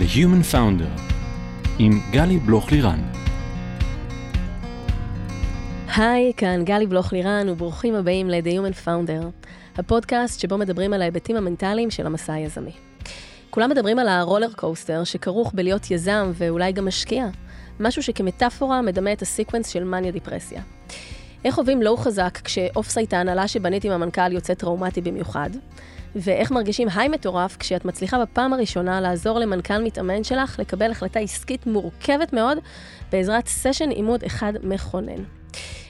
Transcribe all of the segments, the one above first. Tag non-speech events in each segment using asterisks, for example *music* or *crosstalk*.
The Human Founder עם גלי בלוך-לירן. היי, כאן גלי בלוך-לירן וברוכים הבאים ל-The Human Founder, הפודקאסט שבו מדברים על ההיבטים המנטליים של המסע היזמי. כולם מדברים על ה roller coaster שכרוך בלהיות יזם ואולי גם משקיע, משהו שכמטאפורה מדמה את ה sequence של מניה דיפרסיה. איך חווים low חזק כש off-site ההנהלה שבנית עם המנכ"ל יוצא טראומטי במיוחד? ואיך מרגישים היי מטורף כשאת מצליחה בפעם הראשונה לעזור למנכ"ל מתאמן שלך לקבל החלטה עסקית מורכבת מאוד בעזרת סשן עימוד אחד מכונן.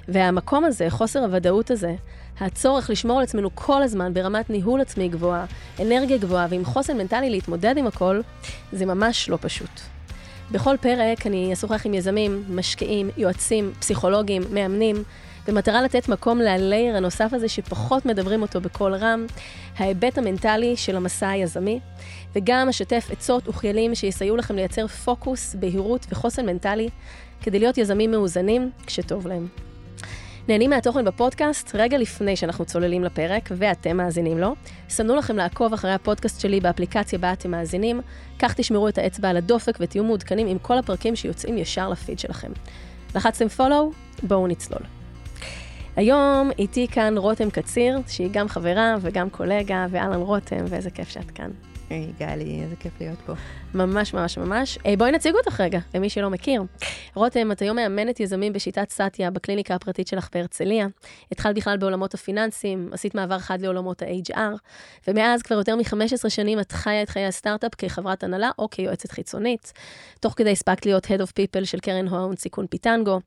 והמקום הזה, חוסר הוודאות הזה, הצורך לשמור על עצמנו כל הזמן ברמת ניהול עצמי גבוהה, אנרגיה גבוהה ועם חוסן מנטלי להתמודד עם הכל, זה ממש לא פשוט. בכל פרק אני אשוחח עם יזמים, משקיעים, יועצים, פסיכולוגים, מאמנים, במטרה לתת מקום ללייר הנוסף הזה שפחות מדברים אותו בקול רם, ההיבט המנטלי של המסע היזמי, וגם אשתף עצות וכלים שיסייעו לכם לייצר פוקוס, בהירות וחוסן מנטלי, כדי להיות יזמים מאוזנים כשטוב להם. נהנים מהתוכן בפודקאסט? רגע לפני שאנחנו צוללים לפרק, ואתם מאזינים לו, סמנו לכם לעקוב אחרי הפודקאסט שלי באפליקציה בה אתם מאזינים, כך תשמרו את האצבע על הדופק ותהיו מעודכנים עם כל הפרקים שיוצאים ישר לפיד שלכם. לחצתם פולו? בואו נצלול. היום איתי כאן רותם קציר, שהיא גם חברה וגם קולגה, ואהלן רותם, ואיזה כיף שאת כאן. היי גלי, איזה כיף להיות פה. ממש ממש ממש. Hey, בואי נציג אותך רגע, למי שלא מכיר. רותם, את היום מאמנת יזמים בשיטת סאטיה בקליניקה הפרטית שלך בהרצליה. התחלת בכלל בעולמות הפיננסים, עשית מעבר חד לעולמות ה-HR, ומאז כבר יותר מ-15 שנים את חיה את חיי הסטארט-אפ כחברת הנהלה או כיועצת חיצונית. תוך כדי הספקת להיות Head of People של קרן הון סיכון פיטנגו.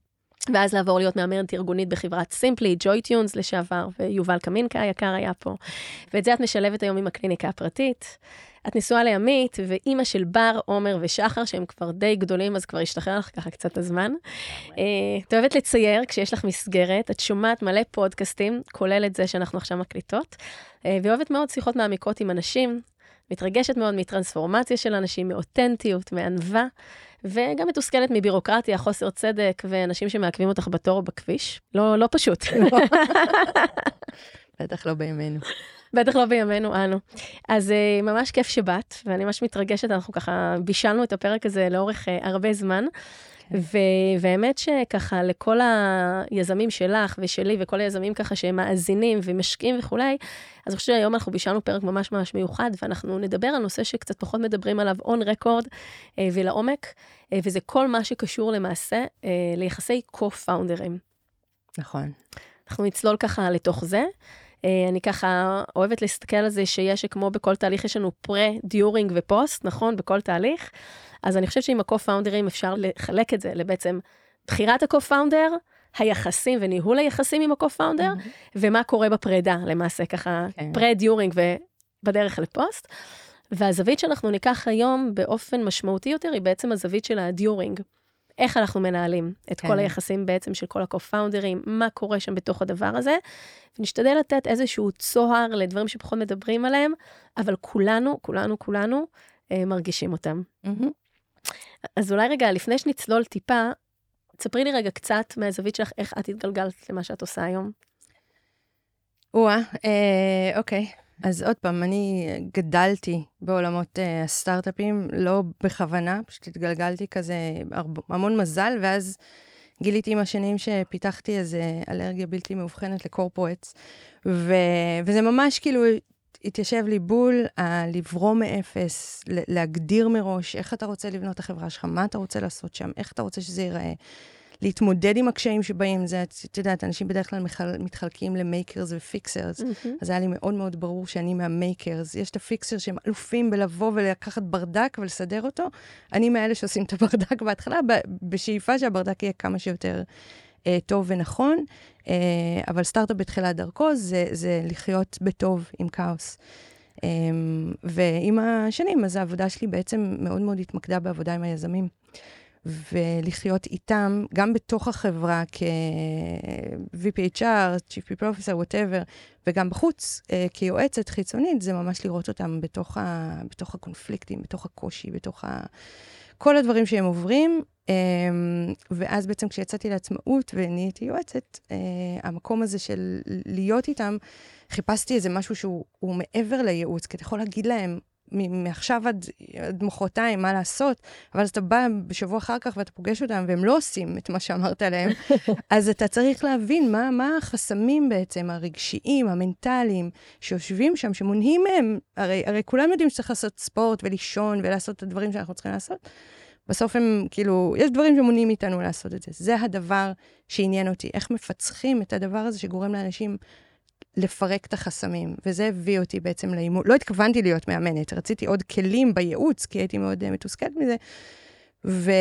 ואז לעבור להיות מאמנת ארגונית בחברת סימפלי, ג'וי טיונס לשעבר, ויובל קמינקה היקר היה פה. ואת זה את משלבת היום עם הקליניקה הפרטית. את נשואה לימית, ואימא של בר, עומר ושחר, שהם כבר די גדולים, אז כבר השתחרר לך ככה קצת הזמן. אה, את אוהבת לצייר כשיש לך מסגרת, את שומעת מלא פודקאסטים, כולל את זה שאנחנו עכשיו מקליטות, אה, ואוהבת מאוד שיחות מעמיקות עם אנשים, מתרגשת מאוד מטרנספורמציה של אנשים, מאותנטיות, מענווה. וגם מתוסכלת מבירוקרטיה, חוסר צדק, ואנשים שמעכבים אותך בתור או בכביש. לא, לא פשוט. *laughs* בטח לא בימינו. בטח לא בימינו אנו. אז uh, ממש כיף שבאת, ואני ממש מתרגשת, אנחנו ככה בישלנו את הפרק הזה לאורך uh, הרבה זמן. כן. והאמת שככה לכל היזמים שלך ושלי וכל היזמים ככה שהם מאזינים ומשקיעים וכולי, אז אני חושבת שהיום אנחנו בישלנו פרק ממש ממש מיוחד, ואנחנו נדבר על נושא שקצת פחות מדברים עליו on record אה, ולעומק, אה, וזה כל מה שקשור למעשה אה, ליחסי co-founderים. נכון. אנחנו נצלול ככה לתוך זה. אה, אני ככה אוהבת להסתכל על זה שיש, כמו בכל תהליך, יש לנו pre, during ו post, נכון? בכל תהליך. אז אני חושבת שעם ה co-founderים אפשר לחלק את זה לבעצם בחירת ה co-founder, היחסים וניהול היחסים עם ה co-founder, mm-hmm. ומה קורה בפרידה, למעשה, ככה, okay. כן. pre, during ובדרך לפוסט. והזווית שאנחנו ניקח היום באופן משמעותי יותר, היא בעצם הזווית של ה during. איך אנחנו מנהלים את כן. כל היחסים בעצם של כל ה co-founderים, מה קורה שם בתוך הדבר הזה, ונשתדל לתת איזשהו צוהר לדברים שפחות מדברים עליהם, אבל כולנו, כולנו, כולנו אה, מרגישים אותם. Mm-hmm. אז אולי רגע, לפני שנצלול טיפה, תספרי לי רגע קצת מהזווית שלך, איך את התגלגלת למה שאת עושה היום. או-אה, אה, אוקיי. אז עוד פעם, אני גדלתי בעולמות uh, הסטארט-אפים, לא בכוונה, פשוט התגלגלתי כזה הרבה, המון מזל, ואז גיליתי עם השנים שפיתחתי איזה אלרגיה בלתי מאובחנת לקורפורטס, ו... וזה ממש כאילו התיישב לי בול לברוא מאפס, להגדיר מראש איך אתה רוצה לבנות את החברה שלך, מה אתה רוצה לעשות שם, איך אתה רוצה שזה ייראה. להתמודד עם הקשיים שבאים, זה, את יודעת, אנשים בדרך כלל מחל, מתחלקים ל makers ו fixers, mm-hmm. אז היה לי מאוד מאוד ברור שאני מה makers. יש את ה fixer שהם אלופים בלבוא ולקחת ברדק ולסדר אותו. אני מאלה שעושים את הברדק בהתחלה, בשאיפה שהברדק יהיה כמה שיותר אה, טוב ונכון, אה, אבל סטארט-אפ בתחילת דרכו זה, זה לחיות בטוב עם כאוס. אה, ועם השנים, אז העבודה שלי בעצם מאוד מאוד התמקדה בעבודה עם היזמים. ולחיות איתם, גם בתוך החברה כ-VPHR, Chief People Officer, whatever, וגם בחוץ, uh, כיועצת חיצונית, זה ממש לראות אותם בתוך, ה, בתוך הקונפליקטים, בתוך הקושי, בתוך ה... כל הדברים שהם עוברים, um, ואז בעצם כשיצאתי לעצמאות ונהייתי יועצת, uh, המקום הזה של להיות איתם, חיפשתי איזה משהו שהוא מעבר לייעוץ, כי אתה יכול להגיד להם מעכשיו עד, עד מחרתיים מה לעשות, אבל אז אתה בא בשבוע אחר כך ואתה פוגש אותם והם לא עושים את מה שאמרת להם, *laughs* אז אתה צריך להבין מה, מה החסמים בעצם, הרגשיים, המנטליים, שיושבים שם, שמונעים מהם, הרי, הרי כולם יודעים שצריך לעשות ספורט ולישון ולעשות את הדברים שאנחנו צריכים לעשות. בסוף הם, כאילו, יש דברים שמונעים מאיתנו לעשות את זה. זה הדבר שעניין אותי, איך מפצחים את הדבר הזה שגורם לאנשים לפרק את החסמים, וזה הביא אותי בעצם לאימון. לא התכוונתי להיות מאמנת, רציתי עוד כלים בייעוץ, כי הייתי מאוד uh, מתוסכלת מזה. ו...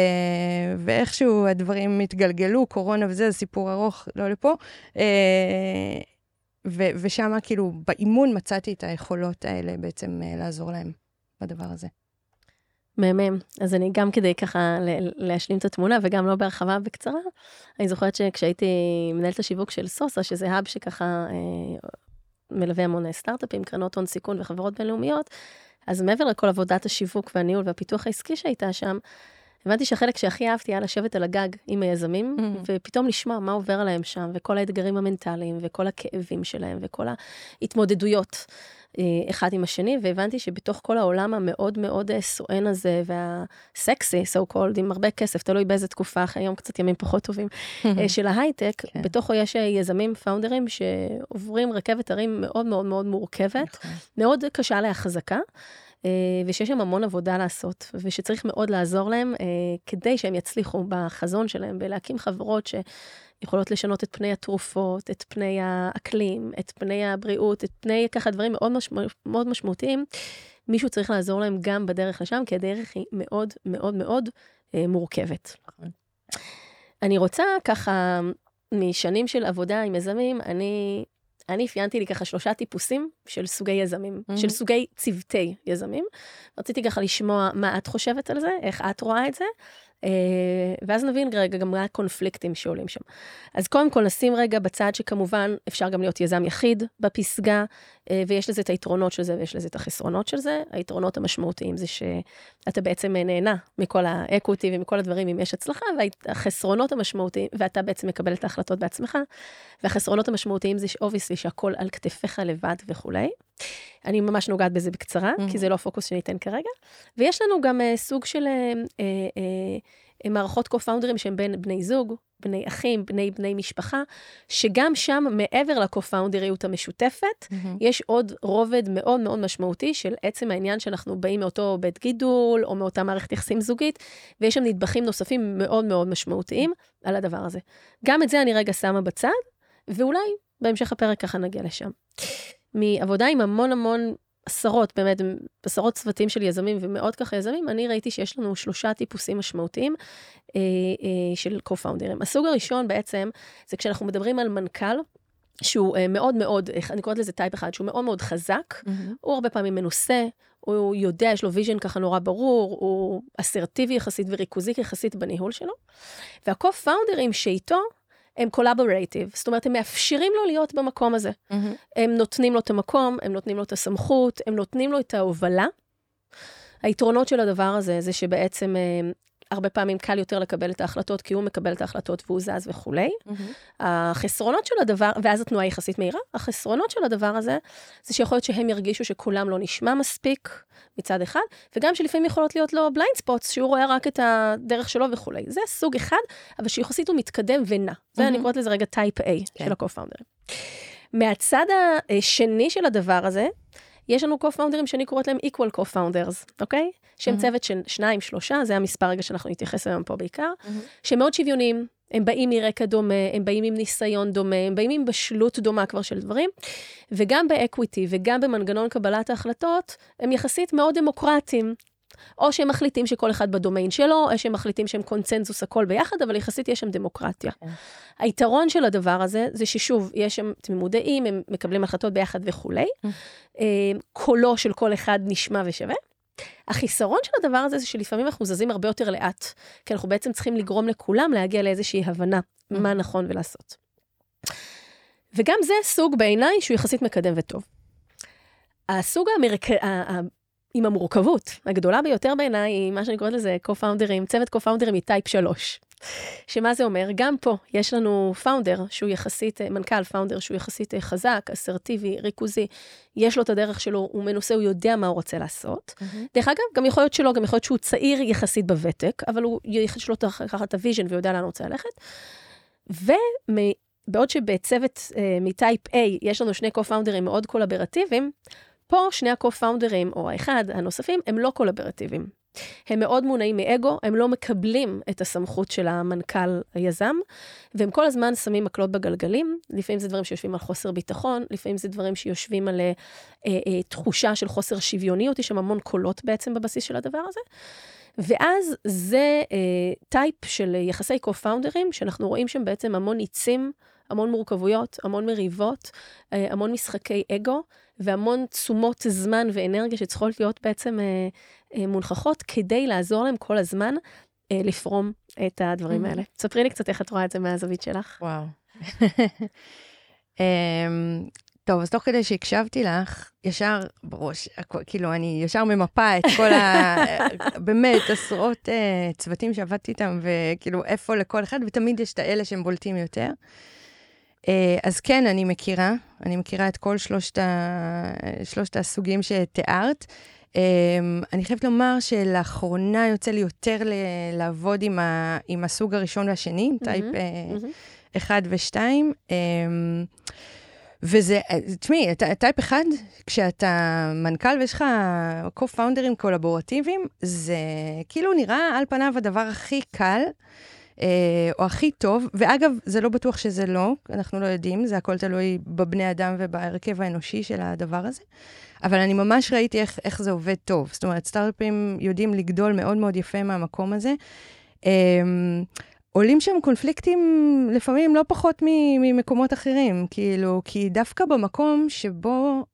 ואיכשהו הדברים התגלגלו, קורונה וזה, זה סיפור ארוך, לא לפה. Uh, ו... ושם כאילו באימון מצאתי את היכולות האלה בעצם uh, לעזור להם בדבר הזה. מהמם. אז אני גם כדי ככה להשלים את התמונה וגם לא בהרחבה בקצרה, אני זוכרת שכשהייתי מנהלת השיווק של סוסה, שזה האב שככה אה, מלווה המון סטארט-אפים, קרנות הון סיכון וחברות בינלאומיות, אז מעבר לכל עבודת השיווק והניהול והפיתוח העסקי שהייתה שם, הבנתי שהחלק שהכי אהבתי היה לשבת על הגג עם היזמים, mm-hmm. ופתאום לשמוע מה עובר עליהם שם, וכל האתגרים המנטליים, וכל הכאבים שלהם, וכל ההתמודדויות. אה, אחד עם השני, והבנתי שבתוך כל העולם המאוד מאוד אה, סואן הזה, והסקסי, so called, עם הרבה כסף, תלוי באיזה תקופה, היום קצת ימים פחות טובים, *laughs* אה, של ההייטק, כן. בתוכו יש יזמים, פאונדרים, שעוברים רכבת הרים מאוד מאוד מאוד מורכבת, נכון. מאוד קשה להחזקה. ושיש שם המון עבודה לעשות, ושצריך מאוד לעזור להם כדי שהם יצליחו בחזון שלהם, ולהקים חברות ש... יכולות לשנות את פני התרופות, את פני האקלים, את פני הבריאות, את פני ככה דברים מאוד, משמע, מאוד משמעותיים. מישהו צריך לעזור להם גם בדרך לשם, כי הדרך היא מאוד מאוד מאוד אה, מורכבת. נכון. אני רוצה ככה, משנים של עבודה עם יזמים, אני, אני אפיינתי לי ככה שלושה טיפוסים של סוגי יזמים, mm-hmm. של סוגי צוותי יזמים. רציתי ככה לשמוע מה את חושבת על זה, איך את רואה את זה, ואז נבין רגע גם מה הקונפליקטים שעולים שם. אז קודם כל נשים רגע בצד שכמובן אפשר גם להיות יזם יחיד בפסגה, אה, ויש לזה את היתרונות של זה ויש לזה את החסרונות של זה. היתרונות המשמעותיים זה שאתה בעצם נהנה מכל האקוטי ומכל הדברים אם יש הצלחה, והחסרונות המשמעותיים, ואתה בעצם מקבל את ההחלטות בעצמך, והחסרונות המשמעותיים זה ש obviously שהכל על כתפיך לבד וכולי. אני ממש נוגעת בזה בקצרה, mm-hmm. כי זה לא הפוקוס שניתן כרגע. ויש לנו גם אה, סוג של אה, אה, אה, מערכות co-founderים שהם בין בני זוג, בני אחים, בני בני משפחה, שגם שם, מעבר ל co-founderיות המשותפת, mm-hmm. יש עוד רובד מאוד מאוד משמעותי של עצם העניין שאנחנו באים מאותו בית גידול, או מאותה מערכת יחסים זוגית, ויש שם נדבכים נוספים מאוד מאוד משמעותיים. על הדבר הזה. גם את זה אני רגע שמה בצד, ואולי בהמשך הפרק ככה נגיע לשם. מעבודה עם המון המון עשרות, באמת, עשרות צוותים של יזמים ומאות ככה יזמים, אני ראיתי שיש לנו שלושה טיפוסים משמעותיים אה, אה, של co-founders. הסוג הראשון בעצם, זה כשאנחנו מדברים על מנכ"ל, שהוא אה, מאוד מאוד, אני קוראת לזה type אחד, שהוא מאוד מאוד חזק, mm-hmm. הוא הרבה פעמים מנוסה, הוא יודע, יש לו vision ככה נורא ברור, הוא אסרטיבי יחסית וריכוזי יחסית בניהול שלו. והקו-פאונדרים שאיתו, הם קולבורייטיב, זאת אומרת, הם מאפשרים לו להיות במקום הזה. Mm-hmm. הם נותנים לו את המקום, הם נותנים לו את הסמכות, הם נותנים לו את ההובלה. היתרונות של הדבר הזה, זה שבעצם אה, הרבה פעמים קל יותר לקבל את ההחלטות, כי הוא מקבל את ההחלטות והוא זז וכולי. Mm-hmm. החסרונות של הדבר, ואז התנועה יחסית מהירה, החסרונות של הדבר הזה, זה שיכול להיות שהם ירגישו שקולם לא נשמע מספיק מצד אחד, וגם שלפעמים יכולות להיות לו blind spots, שהוא רואה רק את הדרך שלו וכולי. זה סוג אחד, אבל שיחסית הוא מתקדם ונע. Mm-hmm. זה אני קוראת לזה רגע type A כן. של ה-co-founders. מהצד השני של הדבר הזה, יש לנו co-founders שאני קוראת להם equal co-founders, אוקיי? שהם mm-hmm. צוות של שניים, שלושה, זה המספר רגע שאנחנו נתייחס היום פה בעיקר, mm-hmm. שהם מאוד שוויוניים, הם באים מרקע דומה, הם באים עם ניסיון דומה, הם באים עם בשלות דומה כבר של דברים, וגם באקוויטי וגם במנגנון קבלת ההחלטות, הם יחסית מאוד דמוקרטיים. או שהם מחליטים שכל אחד בדומיין שלו, או שהם מחליטים שהם קונצנזוס הכל ביחד, אבל יחסית יש שם דמוקרטיה. Okay. כן. היתרון של הדבר הזה, זה ששוב, יש שם תמימות דעים, הם מקבלים החלטות ביחד וכולי. Mm. קולו של כל אחד נשמע ושווה. החיסרון של הדבר הזה זה שלפעמים אנחנו זזים הרבה יותר לאט, כי אנחנו בעצם צריכים לגרום לכולם להגיע לאיזושהי הבנה mm. מה נכון ולעשות. וגם זה סוג בעיניי שהוא יחסית מקדם וטוב. הסוג האמריק... עם המורכבות. הגדולה ביותר בעיניי היא מה שאני קוראת לזה co-founders, צוות co-founders מ type 3. שמה זה אומר? גם פה יש לנו founder שהוא יחסית, אה, מנכ"ל founder שהוא יחסית אה, חזק, אסרטיבי, ריכוזי, יש לו את הדרך שלו, הוא מנוסה, הוא יודע מה הוא רוצה לעשות. Mm-hmm. דרך אגב, גם יכול להיות שלא, גם יכול להיות שהוא צעיר יחסית בוותק, אבל הוא, יש לו ככה את ה vision ויודע לאן הוא רוצה ללכת. ובעוד שבצוות uh, מ type A יש לנו שני co-founders מאוד collaborative ים, פה שני ה-co-founders, או האחד, הנוספים, הם לא collaborative ים. הם מאוד מונעים מאגו, הם לא מקבלים את הסמכות של המנכ"ל היזם, והם כל הזמן שמים מקלות בגלגלים. לפעמים זה דברים שיושבים על חוסר ביטחון, לפעמים זה דברים שיושבים על אה, אה, תחושה של חוסר שוויוניות, יש שם המון קולות בעצם בבסיס של הדבר הזה. ואז זה אה, טייפ של יחסי קו-פאונדרים, שאנחנו רואים שם בעצם המון ניצים, המון מורכבויות, המון מריבות, אה, המון משחקי אגו, והמון תשומות זמן ואנרגיה שצריכות להיות בעצם אה, אה, מונחכות כדי לעזור להם כל הזמן לפרום את הדברים mm-hmm. האלה. ספרי לי קצת איך את רואה את זה מהזווית שלך. וואו. um, טוב, אז תוך כדי שהקשבתי לך, ישר בראש, כאילו, אני ישר ממפה את כל ה... *laughs* באמת, עשרות uh, צוותים שעבדתי איתם, וכאילו, איפה לכל אחד, ותמיד יש את האלה שהם בולטים יותר. Uh, אז כן, אני מכירה, אני מכירה את כל שלושת, ה... שלושת הסוגים שתיארת. Um, אני חייבת לומר שלאחרונה יוצא לי יותר ל- לעבוד עם, ה- עם הסוג הראשון והשני, mm-hmm, טייפ mm-hmm. 1 ו-2. Um, וזה, תשמעי, טייפ 1, כשאתה מנכ"ל ויש לך co-founders קולבורטיביים, זה כאילו נראה על פניו הדבר הכי קל. אה, או הכי טוב, ואגב, זה לא בטוח שזה לא, אנחנו לא יודעים, זה הכל תלוי בבני אדם ובהרכב האנושי של הדבר הזה. אבל אני ממש ראיתי איך, איך זה עובד טוב. זאת אומרת, סטארט-אפים יודעים לגדול מאוד מאוד יפה מהמקום הזה. אמ, עולים שם קונפליקטים לפעמים לא פחות ממקומות אחרים, כאילו, כי דווקא במקום שבו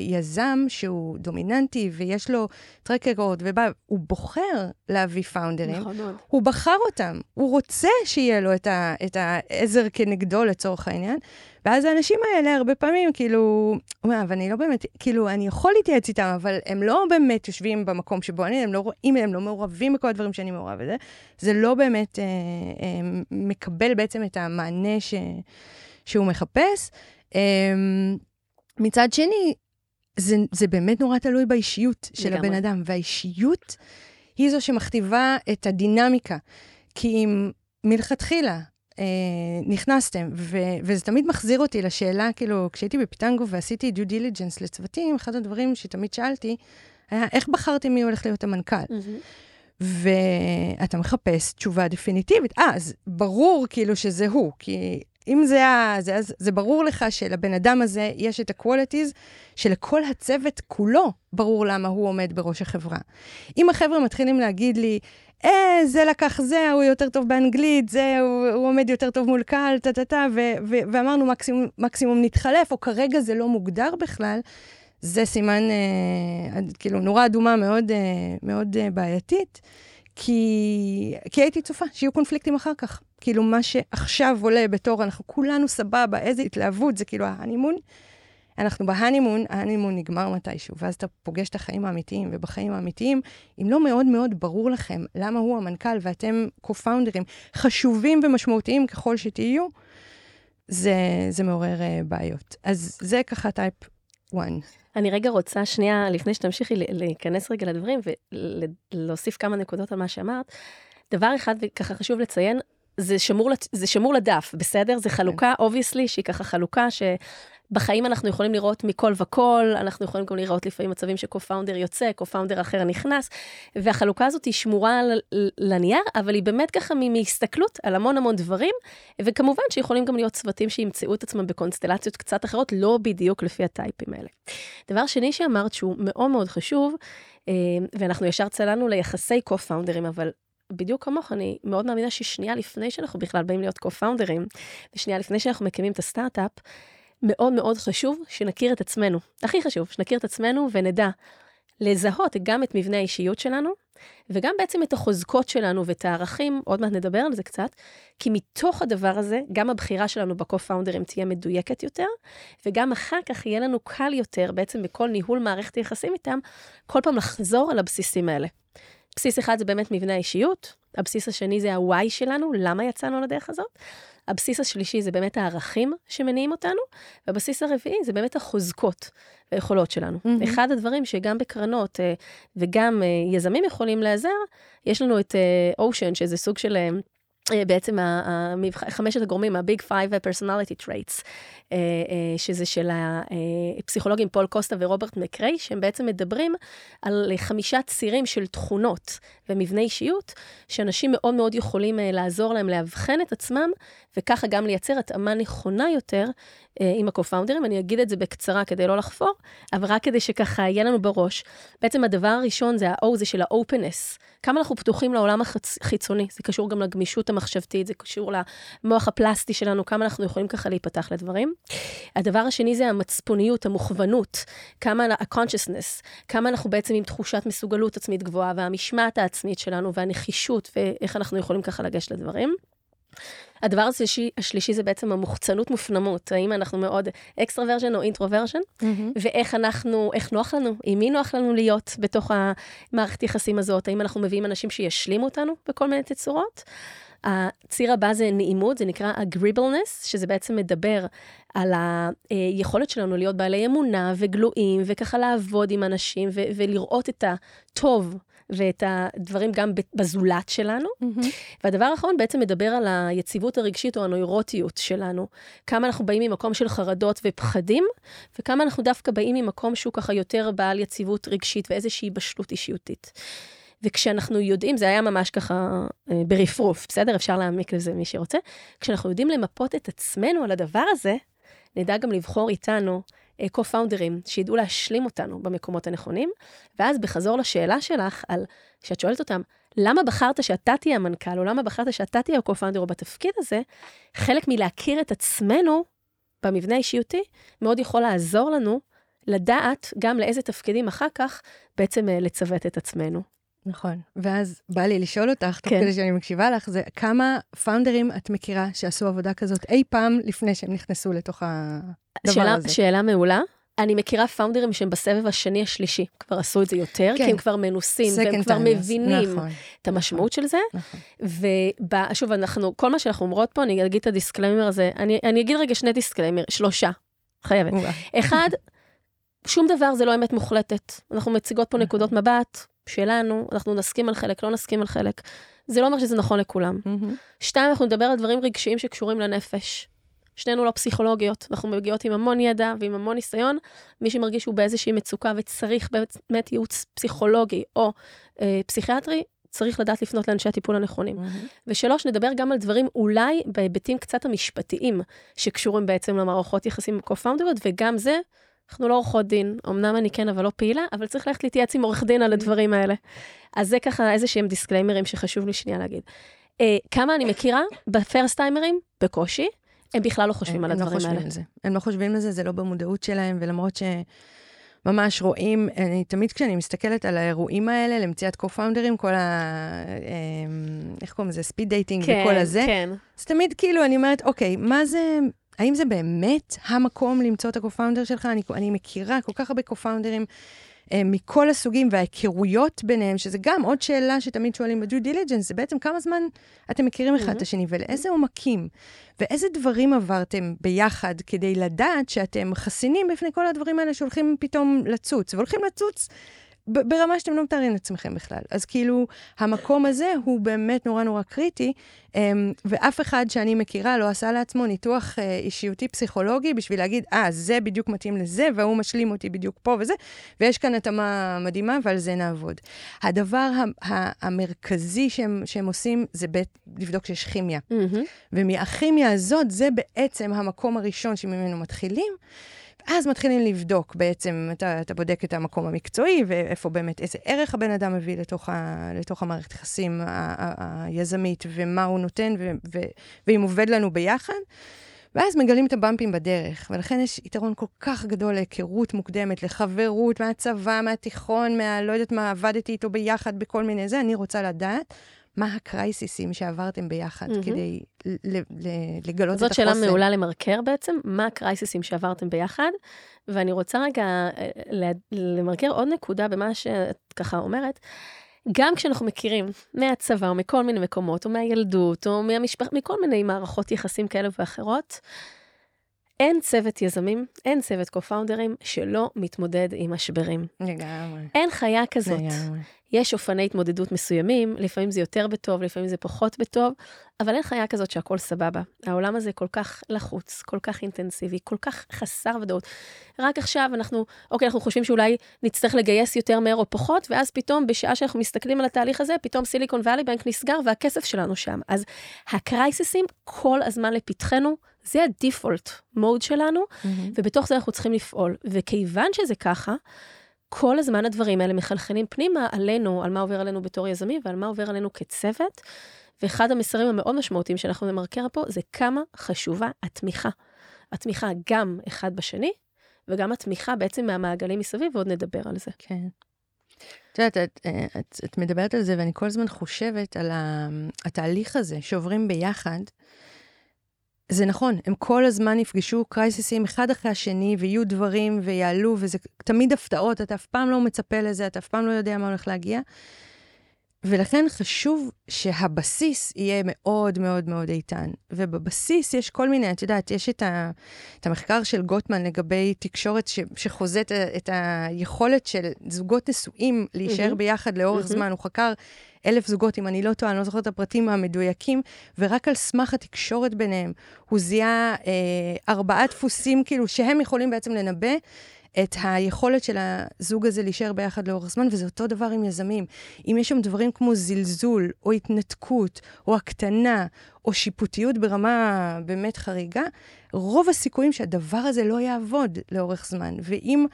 יזם שהוא דומיננטי ויש לו טרק רקורד, והוא בוחר להביא פאונדרים, נכון מאוד. הוא בחר אותם, הוא רוצה שיהיה לו את, ה, את העזר כנגדו לצורך העניין, ואז האנשים האלה הרבה פעמים, כאילו, הוא אומר, אבל אני לא באמת, כאילו, אני יכול להתייעץ איתם, אבל הם לא באמת יושבים במקום שבו אני, הם לא רואים, הם לא מעורבים בכל הדברים שאני מעורב בזה, זה לא באמת אה, אה, מקבל בעצם את המענה ש, שהוא מחפש. אה, מצד שני, זה, זה באמת נורא תלוי באישיות של לגמרי. הבן אדם, והאישיות היא זו שמכתיבה את הדינמיקה. כי אם מלכתחילה אה, נכנסתם, ו, וזה תמיד מחזיר אותי לשאלה, כאילו, כשהייתי בפיטנגו ועשיתי דיו דיליג'נס לצוותים, אחד הדברים שתמיד שאלתי, היה איך בחרתם מי הולך להיות המנכ"ל? Mm-hmm. ואתה מחפש תשובה דפיניטיבית. אה, אז ברור כאילו שזה הוא, כי אם זה, זה, זה, זה ברור לך שלבן אדם הזה יש את ה-qualities שלכל הצוות כולו ברור למה הוא עומד בראש החברה. אם החבר'ה מתחילים להגיד לי, אה, זה לקח זה, הוא יותר טוב באנגלית, זה, הוא, הוא עומד יותר טוב מול קהל, טה-טה-טה, ואמרנו מקסימום, מקסימום נתחלף, או כרגע זה לא מוגדר בכלל, זה סימן, אה, כאילו, נורה אדומה מאוד, אה, מאוד אה, בעייתית, כי, כי הייתי צופה שיהיו קונפליקטים אחר כך. כאילו, מה שעכשיו עולה בתור, אנחנו כולנו סבבה, איזה התלהבות, זה כאילו ההנימון. אנחנו בהנימון, ההנימון נגמר מתישהו, ואז אתה פוגש את החיים האמיתיים, ובחיים האמיתיים, אם לא מאוד מאוד ברור לכם למה הוא המנכ"ל ואתם קו-פאונדרים חשובים ומשמעותיים ככל שתהיו, זה, זה מעורר uh, בעיות. אז זה ככה type 1. אני רגע רוצה שנייה, לפני שתמשיכי להיכנס רגע לדברים ולהוסיף כמה נקודות על מה שאמרת, דבר אחד, וככה חשוב לציין, זה שמור, זה שמור לדף, בסדר? זה חלוקה, obviously. שהיא ככה חלוקה שבחיים אנחנו יכולים לראות מכל וכל, אנחנו יכולים גם לראות לפעמים מצבים ש co-founder יוצא, co-founder אחר נכנס, והחלוקה הזאת היא שמורה לנייר, אבל היא באמת ככה מהסתכלות על המון המון דברים, וכמובן שיכולים גם להיות צוותים שימצאו את עצמם בקונסטלציות קצת אחרות, לא בדיוק לפי הטייפים האלה. דבר שני שאמרת שהוא מאוד מאוד חשוב, אה, ואנחנו ישר צללנו ליחסי קו-פאונדרים, אבל בדיוק כמוך, אני מאוד מאמינה ששנייה לפני שאנחנו בכלל באים להיות co-founders, ושנייה לפני שאנחנו מקימים את הסטארט-אפ, מאוד מאוד חשוב שנכיר את עצמנו. הכי חשוב, שנכיר את עצמנו ונדע לזהות גם את מבנה האישיות שלנו, וגם בעצם את החוזקות שלנו ואת הערכים, עוד מעט נדבר על זה קצת, כי מתוך הדבר הזה, גם הבחירה שלנו בקו-פאונדרים תהיה מדויקת יותר, וגם אחר כך יהיה לנו קל יותר, בעצם בכל ניהול מערכת יחסים איתם, כל פעם לחזור על הבסיסים האלה. בסיס אחד זה באמת מבנה האישיות, הבסיס השני זה ה-why שלנו, למה יצאנו לדרך הזאת. הבסיס השלישי זה באמת הערכים שמניעים אותנו, והבסיס הרביעי זה באמת החוזקות והיכולות שלנו. Mm-hmm. אחד הדברים שגם בקרנות אה, וגם אה, יזמים יכולים להיעזר, יש לנו את אושן, שזה סוג של... אה, בעצם חמשת הגורמים, Personality Traits, אה, אה, שזה של הפסיכולוגים פול קוסטה ורוברט מקריי, שהם בעצם מדברים על חמישה צירים של תכונות ומבנה אישיות, שאנשים מאוד מאוד יכולים לעזור להם לאבחן את עצמם, וככה גם לייצר התאמה נכונה יותר עם ה-co-founders. אני אגיד את זה בקצרה כדי לא לחפור, אבל רק כדי שככה יהיה לנו בראש. בעצם הדבר הראשון זה ה-O, זה של ה-openness. כמה אנחנו פתוחים לעולם החיצוני, זה קשור גם לגמישות המחשבתית, זה קשור למוח הפלסטי שלנו, כמה אנחנו יכולים ככה להיפתח לדברים. הדבר השני זה המצפוניות, המוכוונות, כמה ה-consciousness, כמה אנחנו בעצם עם תחושת מסוגלות עצמית גבוהה, והמשמעת העצמית שלנו, והנחישות, ואיך אנחנו יכולים ככה לגשת לדברים. הדבר השלישי, השלישי זה בעצם המוחצנות מופנמות, האם אנחנו מאוד extroversion או introversion, mm-hmm. ואיך אנחנו, איך נוח לנו, עם מי נוח לנו להיות בתוך המערכת יחסים הזאת, האם אנחנו מביאים אנשים שישלימו אותנו בכל מיני תצורות. הציר הבא זה נעימות, זה נקרא agreeableness, שזה בעצם מדבר על היכולת שלנו להיות בעלי אמונה וגלויים, וככה לעבוד עם אנשים ו- ולראות את הטוב ואת הדברים גם בזולת שלנו. Mm-hmm. והדבר האחרון בעצם מדבר על היציבות הרגשית או הנוירוטיות שלנו. כמה אנחנו באים ממקום של חרדות ופחדים, וכמה אנחנו דווקא באים ממקום שהוא ככה יותר בעל יציבות רגשית ואיזושהי בשלות אישיותית. וכשאנחנו יודעים, זה היה ממש ככה אה, ברפרוף, בסדר? אפשר להעמיק לזה מי שרוצה. כשאנחנו יודעים למפות את עצמנו על הדבר הזה, נדע גם לבחור איתנו co-founders שידעו להשלים אותנו במקומות הנכונים, ואז בחזור לשאלה שלך, על, שאת שואלת אותם, למה בחרת שאתה תהיה המנכ"ל, או למה בחרת שאתה תהיה ה-co-founder בתפקיד הזה, חלק מלהכיר את עצמנו במבנה האישיותי, מאוד יכול לעזור לנו לדעת גם לאיזה תפקידים אחר כך בעצם אה, לצוות את עצמנו. נכון, ואז בא לי לשאול אותך, תוך כן. כדי שאני מקשיבה לך, זה כמה פאונדרים את מכירה שעשו עבודה כזאת אי פעם לפני שהם נכנסו לתוך הדבר שאלה, הזה? שאלה מעולה. אני מכירה founder ים שהם בסבב השני השלישי, כבר עשו את זה יותר, כן. כי הם כבר מנוסים, והם כבר מבינים נכון, את המשמעות נכון, של זה. נכון. ושוב, אנחנו, כל מה שאנחנו אומרות פה, אני אגיד את ה disclaimer הזה, אני, אני אגיד רגע שני disclaimer, שלושה, חייבת. אחד, שום דבר זה לא אמת מוחלטת. אנחנו מציגות פה נכון. נקודות מבט, שלנו, אנחנו נסכים על חלק, לא נסכים על חלק. זה לא אומר שזה נכון לכולם. Mm-hmm. שתיים, אנחנו נדבר על דברים רגשיים שקשורים לנפש. שנינו לא פסיכולוגיות, אנחנו מגיעות עם המון ידע ועם המון ניסיון. מי שמרגיש שהוא באיזושהי מצוקה וצריך באמת ייעוץ פסיכולוגי או אה, פסיכיאטרי, צריך לדעת לפנות לאנשי הטיפול הנכונים. Mm-hmm. ושלוש, נדבר גם על דברים אולי בהיבטים קצת המשפטיים, שקשורים בעצם למערכות יחסים עם קו-פאונדריות, וגם זה אנחנו לא עורכות דין, אמנם אני כן, אבל לא פעילה, אבל צריך ללכת להתייעץ עם עורך דין על הדברים האלה. אז זה ככה איזה שהם דיסקליימרים שחשוב לי שנייה להגיד. אה, כמה אני מכירה ב first timer ים? בקושי. הם בכלל לא חושבים על לא הדברים האלה. על זה. הם לא חושבים על זה, זה לא במודעות שלהם, ולמרות ש... ממש רואים, אני תמיד כשאני מסתכלת על האירועים האלה, למציאת co-founder ים, כל ה... אמ, איך קוראים לזה? speed dating כן, וכל הזה. כן. אז תמיד כאילו, אני אומרת, אוקיי, מה זה, האם זה באמת המקום למצוא את ה co-founder שלך? אני, אני מכירה כל כך הרבה co-founder ים אה, מכל הסוגים וההיכרויות ביניהם, שזה גם עוד שאלה שתמיד שואלים ב due diligence, זה בעצם כמה זמן אתם מכירים אחד את השני ולאיזה עומקים, ואיזה דברים עברתם ביחד כדי לדעת שאתם חסינים בפני כל הדברים האלה שהולכים פתאום לצוץ, והולכים לצוץ ברמה שאתם לא מתארים לעצמכם בכלל. אז כאילו, המקום הזה הוא באמת נורא נורא קריטי, אמ, ואף אחד שאני מכירה לא עשה לעצמו ניתוח אה, אישיותי פסיכולוגי בשביל להגיד, אה, זה בדיוק מתאים לזה, והוא משלים אותי בדיוק פה וזה, ויש כאן התאמה מדהימה, ועל זה נעבוד. הדבר המרכזי שהם, שהם עושים, זה בית, לבדוק שיש כימיה. Mm-hmm. ומהכימיה הזאת, זה בעצם המקום הראשון שממנו מתחילים. ואז מתחילים לבדוק בעצם, אתה, אתה בודק את המקום המקצועי, ואיפה באמת, איזה ערך הבן אדם מביא לתוך, ה, לתוך המערכת יחסים היזמית, ומה הוא נותן, ואם עובד לנו ביחד. ואז מגלים את הבמפים בדרך, ולכן יש יתרון כל כך גדול להיכרות מוקדמת, לחברות מהצבא, מהתיכון, מה... לא יודעת מה, עבדתי איתו ביחד בכל מיני זה, אני רוצה לדעת מה הקרייסיסים שעברתם ביחד mm-hmm. כדי ל- ל- לגלות את החוסן. זאת שאלה מעולה למרקר בעצם, מה הקרייסיסים שעברתם ביחד, ואני רוצה רגע אה, למרקר עוד נקודה במה שאת ככה אומרת. גם כשאנחנו מכירים מהצבא או מכל מיני מקומות, או מהילדות, או מהמשפחה, מכל מיני מערכות יחסים כאלה ואחרות, אין צוות יזמים, אין צוות קו-פאונדרים שלא מתמודד עם משברים. לגמרי. אין חיה כזאת. לגמרי. יש אופני התמודדות מסוימים, לפעמים זה יותר בטוב, לפעמים זה פחות בטוב, אבל אין חיה כזאת שהכל סבבה. העולם הזה כל כך לחוץ, כל כך אינטנסיבי, כל כך חסר ודאות. רק עכשיו אנחנו, אוקיי, אנחנו חושבים שאולי נצטרך לגייס יותר מהר או פחות, ואז פתאום, בשעה שאנחנו מסתכלים על התהליך הזה, פתאום סיליקון ואלי בנק נסגר והכסף שלנו שם. אז הקרייססים כל הזמן לפתחנו, זה הדיפולט מוד שלנו, mm-hmm. ובתוך זה אנחנו צריכים לפעול. וכיוון שזה ככה, כל הזמן הדברים האלה מחלחלים פנימה עלינו, על מה עובר עלינו בתור יזמים ועל מה עובר עלינו כצוות. ואחד המסרים המאוד משמעותיים שאנחנו נמרקר פה, זה כמה חשובה התמיכה. התמיכה גם אחד בשני, וגם התמיכה בעצם מהמעגלים מסביב, ועוד נדבר על זה. כן. את יודעת, את, את, את מדברת על זה, ואני כל הזמן חושבת על התהליך הזה שעוברים ביחד, זה נכון, הם כל הזמן יפגשו קרייסיסים אחד אחרי השני, ויהיו דברים ויעלו, וזה תמיד הפתעות, אתה אף פעם לא מצפה לזה, אתה אף פעם לא יודע מה הולך להגיע. ולכן חשוב שהבסיס יהיה מאוד מאוד מאוד איתן. ובבסיס יש כל מיני, את יודעת, יש את, ה, את המחקר של גוטמן לגבי תקשורת ש, שחוזה את, את היכולת של זוגות נשואים להישאר mm-hmm. ביחד לאורך mm-hmm. זמן. הוא חקר אלף זוגות, אם אני לא טועה, אני לא זוכרת את הפרטים המדויקים, ורק על סמך התקשורת ביניהם, הוא זיהה אה, ארבעה דפוסים, כאילו, שהם יכולים בעצם לנבא את היכולת של הזוג הזה להישאר ביחד לאורך זמן, וזה אותו דבר עם יזמים. אם יש שם דברים כמו זלזול, או התנתקות, או הקטנה, או שיפוטיות ברמה באמת חריגה, רוב הסיכויים שהדבר הזה לא יעבוד לאורך זמן. ואם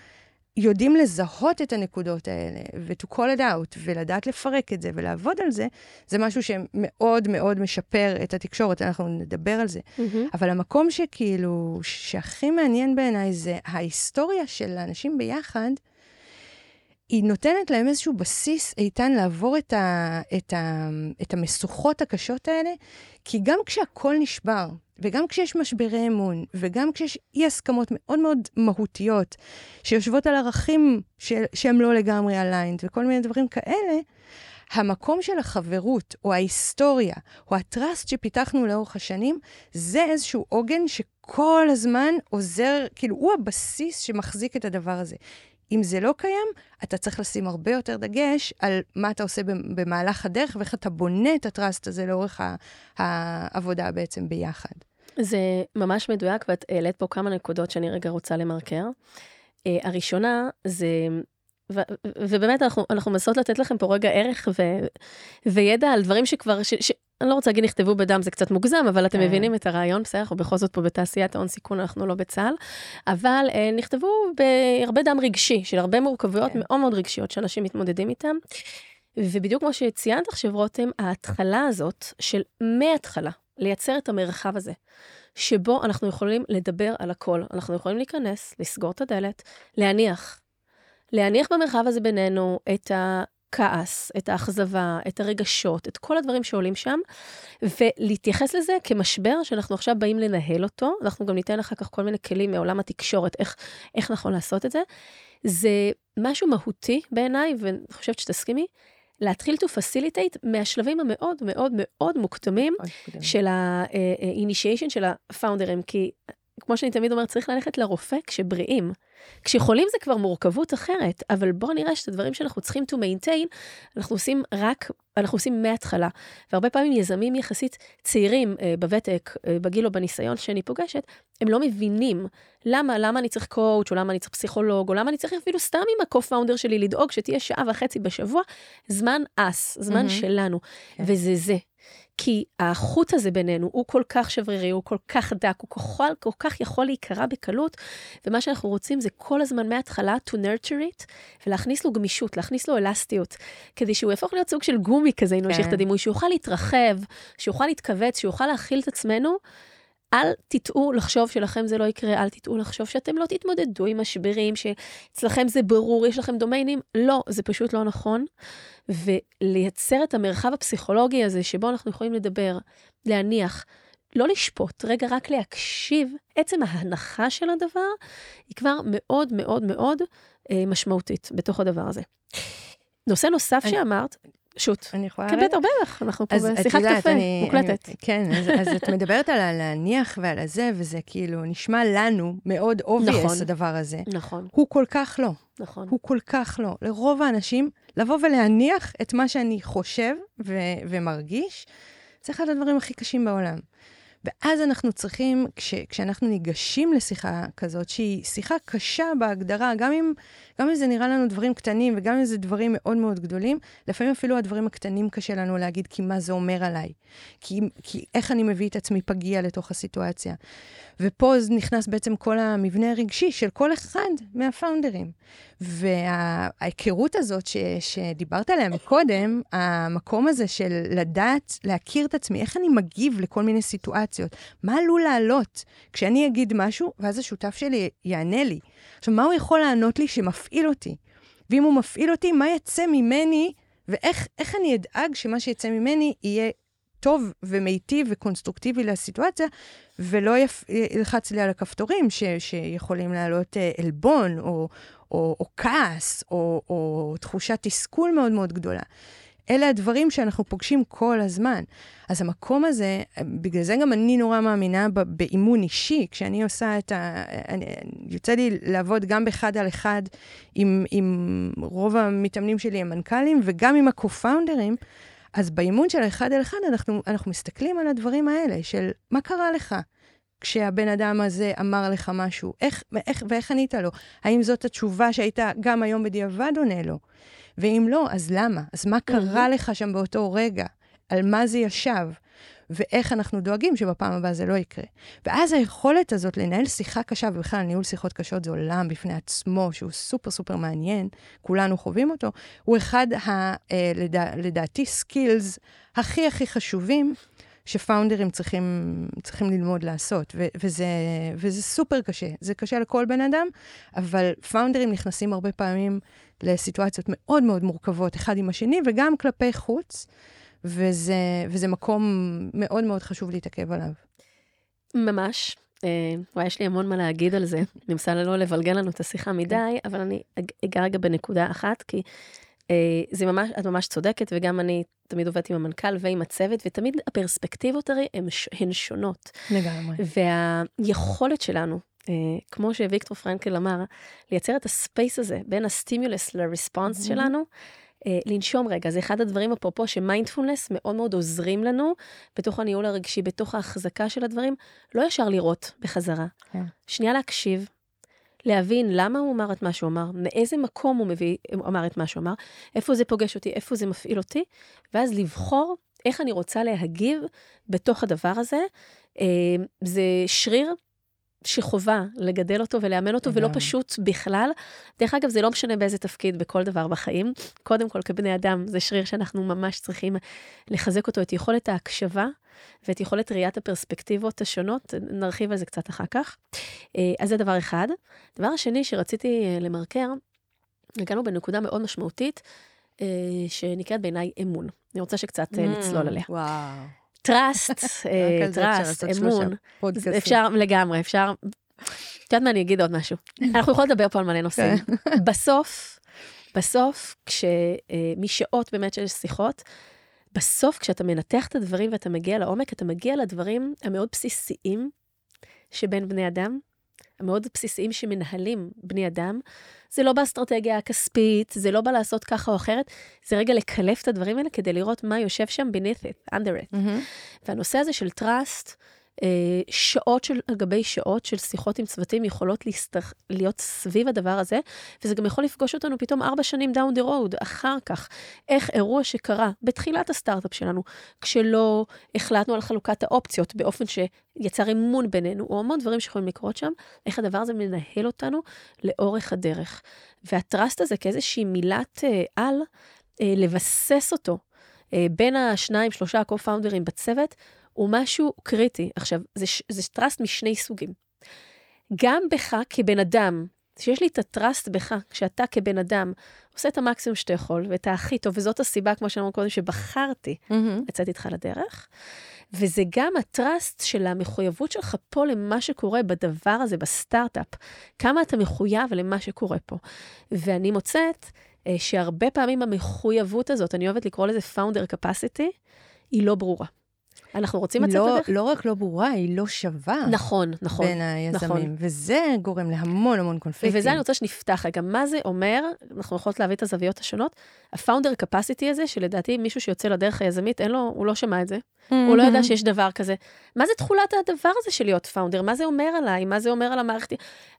יודעים לזהות את הנקודות האלה, ו-to call it out, ולדעת לפרק את זה ולעבוד על זה, זה משהו שמאוד מאוד משפר את התקשורת, אנחנו נדבר על זה. Mm-hmm. אבל המקום שכאילו, שהכי מעניין בעיניי זה ההיסטוריה של האנשים ביחד, היא נותנת להם איזשהו בסיס איתן לעבור את, ה, את, ה, את המשוכות הקשות האלה, כי גם כשהכול נשבר, וגם כשיש משברי אמון, וגם כשיש אי-הסכמות מאוד מאוד מהותיות, שיושבות על ערכים ש- שהם לא לגמרי aligned, וכל מיני דברים כאלה, המקום של החברות, או ההיסטוריה, או הטראסט שפיתחנו לאורך השנים, זה איזשהו עוגן שכל הזמן עוזר, כאילו, הוא הבסיס שמחזיק את הדבר הזה. אם זה לא קיים, אתה צריך לשים הרבה יותר דגש על מה אתה עושה במהלך הדרך ואיך אתה בונה את הטראסט הזה לאורך העבודה בעצם ביחד. זה ממש מדויק, ואת העלית פה כמה נקודות שאני רגע רוצה למרקר. Uh, הראשונה זה, ו, ובאמת אנחנו, אנחנו מנסות לתת לכם פה רגע ערך ו, וידע על דברים שכבר, ש, ש, אני לא רוצה להגיד נכתבו בדם, זה קצת מוגזם, אבל אתם כן. מבינים את הרעיון, בסדר, אנחנו בכל זאת פה בתעשיית ההון סיכון, אנחנו לא בצה"ל, אבל uh, נכתבו בהרבה דם רגשי, של הרבה מורכבויות כן. מאוד מאוד רגשיות שאנשים מתמודדים איתם. ובדיוק כמו שציינת עכשיו, רותם, ההתחלה הזאת של מההתחלה, לייצר את המרחב הזה, שבו אנחנו יכולים לדבר על הכל. אנחנו יכולים להיכנס, לסגור את הדלת, להניח. להניח במרחב הזה בינינו את הכעס, את האכזבה, את הרגשות, את כל הדברים שעולים שם, ולהתייחס לזה כמשבר שאנחנו עכשיו באים לנהל אותו. אנחנו גם ניתן אחר כך כל מיני כלים מעולם התקשורת, איך, איך נכון לעשות את זה. זה משהו מהותי בעיניי, ואני חושבת שתסכימי, להתחיל to facilitate מהשלבים המאוד מאוד מאוד מוקדמים של ה-initiation של הפאונדרים, כי כמו שאני תמיד אומרת, צריך ללכת לרופא כשבריאים. כשחולים זה כבר מורכבות אחרת, אבל בואו נראה שאת הדברים שאנחנו צריכים to maintain, אנחנו עושים רק, אנחנו עושים מההתחלה. והרבה פעמים יזמים יחסית צעירים אה, בוותק, אה, בגיל או בניסיון שאני פוגשת, הם לא מבינים למה, למה אני צריך קואוצ' או למה אני צריך פסיכולוג, או למה אני צריך אפילו סתם עם ה-co-founder שלי לדאוג שתהיה שעה וחצי בשבוע, זמן אס, זמן mm-hmm. שלנו. Okay. כן. וזה זה. כי החוט הזה בינינו הוא כל כך שברירי, הוא כל כך דק, הוא כל, כל כך יכול להיקרע בקלות, ומה שאנחנו רוצים זה כל הזמן מההתחלה to nurture it, ולהכניס לו גמישות, להכניס לו אלסטיות, כדי שהוא יהפוך להיות סוג של גומי כזה, אם נמשיך כן. את הדימוי, שיוכל להתרחב, שיוכל להתכווץ, שיוכל להכיל את עצמנו. אל תטעו לחשוב שלכם זה לא יקרה, אל תטעו לחשוב שאתם לא תתמודדו עם משברים, שאצלכם זה ברור, יש לכם דומיינים. לא, זה פשוט לא נכון. ולייצר את המרחב הפסיכולוגי הזה, שבו אנחנו יכולים לדבר, להניח, לא לשפוט, רגע, רק להקשיב, עצם ההנחה של הדבר, היא כבר מאוד מאוד מאוד אה, משמעותית בתוך הדבר הזה. נושא נוסף אני, שאמרת, שוט. אני יכולה... כן, בטח, בטח, אנחנו פה בשיחת קפה מוקלטת. כן, אז, את מדברת על הלהניח ועל הזה, וזה כאילו נשמע לנו מאוד obvious, נכון, הדבר הזה. נכון. הוא כל כך לא. נכון. הוא כל כך לא. לרוב האנשים, לבוא ולהניח את מה שאני חושב ומרגיש, זה אחד הדברים הכי קשים בעולם. ואז אנחנו צריכים, כש, כשאנחנו ניגשים לשיחה כזאת, שהיא שיחה קשה בהגדרה, גם אם, גם אם זה נראה לנו דברים קטנים וגם אם זה דברים מאוד מאוד גדולים, לפעמים אפילו הדברים הקטנים קשה לנו להגיד, כי מה זה אומר עליי? כי, כי איך אני מביא את עצמי פגיע לתוך הסיטואציה? ופה נכנס בעצם כל המבנה הרגשי של כל אחד מהפאונדרים. וההיכרות הזאת ש, שדיברת עליה מקודם, המקום הזה של לדעת, להכיר את עצמי, איך אני מגיב לכל מיני סיטואציות, מה עלול לעלות כשאני אגיד משהו, ואז השותף שלי יענה לי. עכשיו, מה הוא יכול לענות לי שמפעיל אותי? ואם הוא מפעיל אותי, מה יצא ממני, ואיך אני אדאג שמה שיצא ממני יהיה טוב ומיטיב וקונסטרוקטיבי לסיטואציה, ולא ילחץ לי על הכפתורים ש, שיכולים לעלות אה, עלבון, או, או, או כעס, או, או תחושת תסכול מאוד מאוד גדולה. אלה הדברים שאנחנו פוגשים כל הזמן. אז המקום הזה, בגלל זה גם אני נורא מאמינה באימון אישי, כשאני עושה את ה... אני, יוצא לי לעבוד גם באחד על אחד עם, עם רוב המתאמנים שלי, המנכ"לים, וגם עם הקו-פאונדרים. אז באימון של האחד על אחד, אנחנו, אנחנו מסתכלים על הדברים האלה, של מה קרה לך כשהבן אדם הזה אמר לך משהו, איך, איך, ואיך ענית לו? האם זאת התשובה שהיית גם היום בדיעבד עונה לו? ואם לא, אז למה? אז מה קרה לך שם באותו רגע? על מה זה ישב? ואיך אנחנו דואגים שבפעם הבאה זה לא יקרה. ואז היכולת הזאת לנהל שיחה קשה, ובכלל ניהול שיחות קשות זה עולם בפני עצמו, שהוא סופר סופר מעניין, כולנו חווים אותו, הוא אחד, ה, אה, לדע, לדעתי, skills הכי הכי חשובים ש founder ים צריכים, צריכים ללמוד לעשות, ו- וזה, וזה סופר קשה. זה קשה לכל בן אדם, אבל founder ים נכנסים הרבה פעמים לסיטואציות מאוד מאוד מורכבות, אחד עם השני, וגם כלפי חוץ. וזה, וזה מקום מאוד מאוד חשוב להתעכב עליו. ממש. אה, וואי, יש לי המון מה להגיד על זה. אני מנסה לא לבלגן לנו את השיחה כן. מדי, אבל אני אגע רגע בנקודה אחת, כי אה, זה ממש, את ממש צודקת, וגם אני תמיד עובדת עם המנכ"ל ועם הצוות, ותמיד הפרספקטיבות הרי הן, הן שונות. לגמרי. והיכולת שלנו, אה, כמו שוויקטור פרנקל אמר, לייצר את הספייס הזה בין הסטימולס לרספונס mm-hmm. שלנו, לנשום רגע, זה אחד הדברים אפרופו שמיינדפולנס מאוד מאוד עוזרים לנו בתוך הניהול הרגשי, בתוך ההחזקה של הדברים, לא ישר לראות בחזרה. כן. שנייה להקשיב, להבין למה הוא אמר את מה שהוא אמר, מאיזה מקום הוא מביא, הוא אמר את מה שהוא אמר, איפה זה פוגש אותי, איפה זה מפעיל אותי, ואז לבחור איך אני רוצה להגיב בתוך הדבר הזה. אה, זה שריר שחובה לגדל אותו ולאמן אותו, ולא פשוט בכלל. דרך אגב, זה לא משנה באיזה תפקיד בכל דבר בחיים. קודם כל, כבני אדם, זה שריר שאנחנו ממש צריכים לחזק אותו, את יכולת ההקשבה ואת יכולת ראיית הפרספקטיבות השונות, נרחיב על זה קצת אחר כך. אה, אז זה דבר אחד. דבר השני שרציתי אה, למרקר, הגענו בנקודה מאוד משמעותית, אה, שנקראת בעיניי אמון. אני רוצה שקצת נצלול עליה. וואו. trust, *laughs* trust, אמון, אפשר לגמרי, אפשר... את יודעת מה, אני אגיד עוד משהו. אנחנו יכולים לדבר פה על מלא נושאים. כן. *laughs* בסוף, בסוף, המשמעות באמת של שיחות, בסוף כשאתה מנתח את הדברים ואתה מגיע לעומק, אתה מגיע לדברים המאוד בסיסיים שבין בני אדם, המאוד בסיסיים שמנהלים בני אדם. זה לא באסטרטגיה הכספית, זה לא בלעשות ככה או אחרת, זה רגע לקלף את הדברים האלה כדי לראות מה יושב שם beneath it, under it. Mm-hmm. והנושא הזה של trust, שעות של, על גבי שעות של שיחות עם צוותים יכולות להסתח, להיות סביב הדבר הזה, וזה גם יכול לפגוש אותנו פתאום ארבע שנים down the road, אחר כך. איך אירוע שקרה בתחילת הסטארט-אפ שלנו, כשלא החלטנו על חלוקת האופציות באופן שיצר אמון בינינו, או המון דברים שיכולים לקרות שם, איך הדבר הזה מנהל אותנו לאורך הדרך. והטראסט הזה כאיזושהי מילת אה, על, אה, לבסס אותו בין השניים, שלושה ה-co-founders בצוות, הוא משהו קריטי. עכשיו, זה, זה טראסט משני סוגים. גם בך כבן אדם, שיש לי את הטראסט בך, כשאתה כבן אדם עושה את המקסימום שאתה יכול, ואת הכי טוב, וזאת הסיבה, כמו שאמרנו קודם, שבחרתי Mm-hmm. לצאת איתך לדרך. וזה גם הטראסט של המחויבות שלך פה למה שקורה בדבר הזה, בסטארט-אפ. כמה אתה מחויב למה שקורה פה. ואני מוצאת אה, שהרבה פעמים המחויבות הזאת, אני אוהבת לקרוא לזה founder capacity, היא לא ברורה. אנחנו רוצים לצאת לא, לדרך? לא רק לא ברורה, היא לא שווה נכון, נכון. בין היזמים, נכון. וזה גורם להמון המון קונפליקטים. וזה אני רוצה שנפתח רגע. מה זה אומר, אנחנו יכולות להביא את הזוויות השונות, ה founder capacity הזה, שלדעתי מישהו שיוצא לדרך היזמית, אין לו, הוא לא שמע את זה. הוא לא ידע שיש דבר כזה. מה זה תכולת הדבר הזה של להיות founder? מה זה אומר עליי? מה זה אומר על המערכת?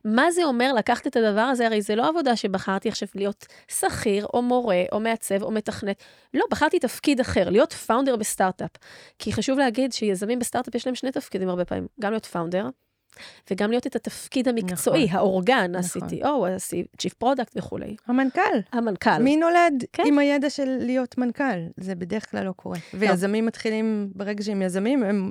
מה זה אומר לקחת את הדבר הזה? הרי זה לא עבודה שבחרתי עכשיו להיות שכיר, או מורה, או מעצב, או מתכנת. לא, בחרתי תפקיד אחר, להיות founder בסטארט-אפ. כי חשוב להגיד שיזמים בסטארט-אפ יש להם שני תפקידים הרבה פעמים, גם להיות founder, וגם להיות את התפקיד המקצועי, נכון. האורגן, נכון. ה-CTO, ה-Chief Product וכולי. המנכ"ל. המנכ"ל. מי נולד כן. עם הידע של להיות מנכ"ל? זה בדרך כלל לא קורה. ויזמים מתחילים, ברגע שהם יזמים, הם...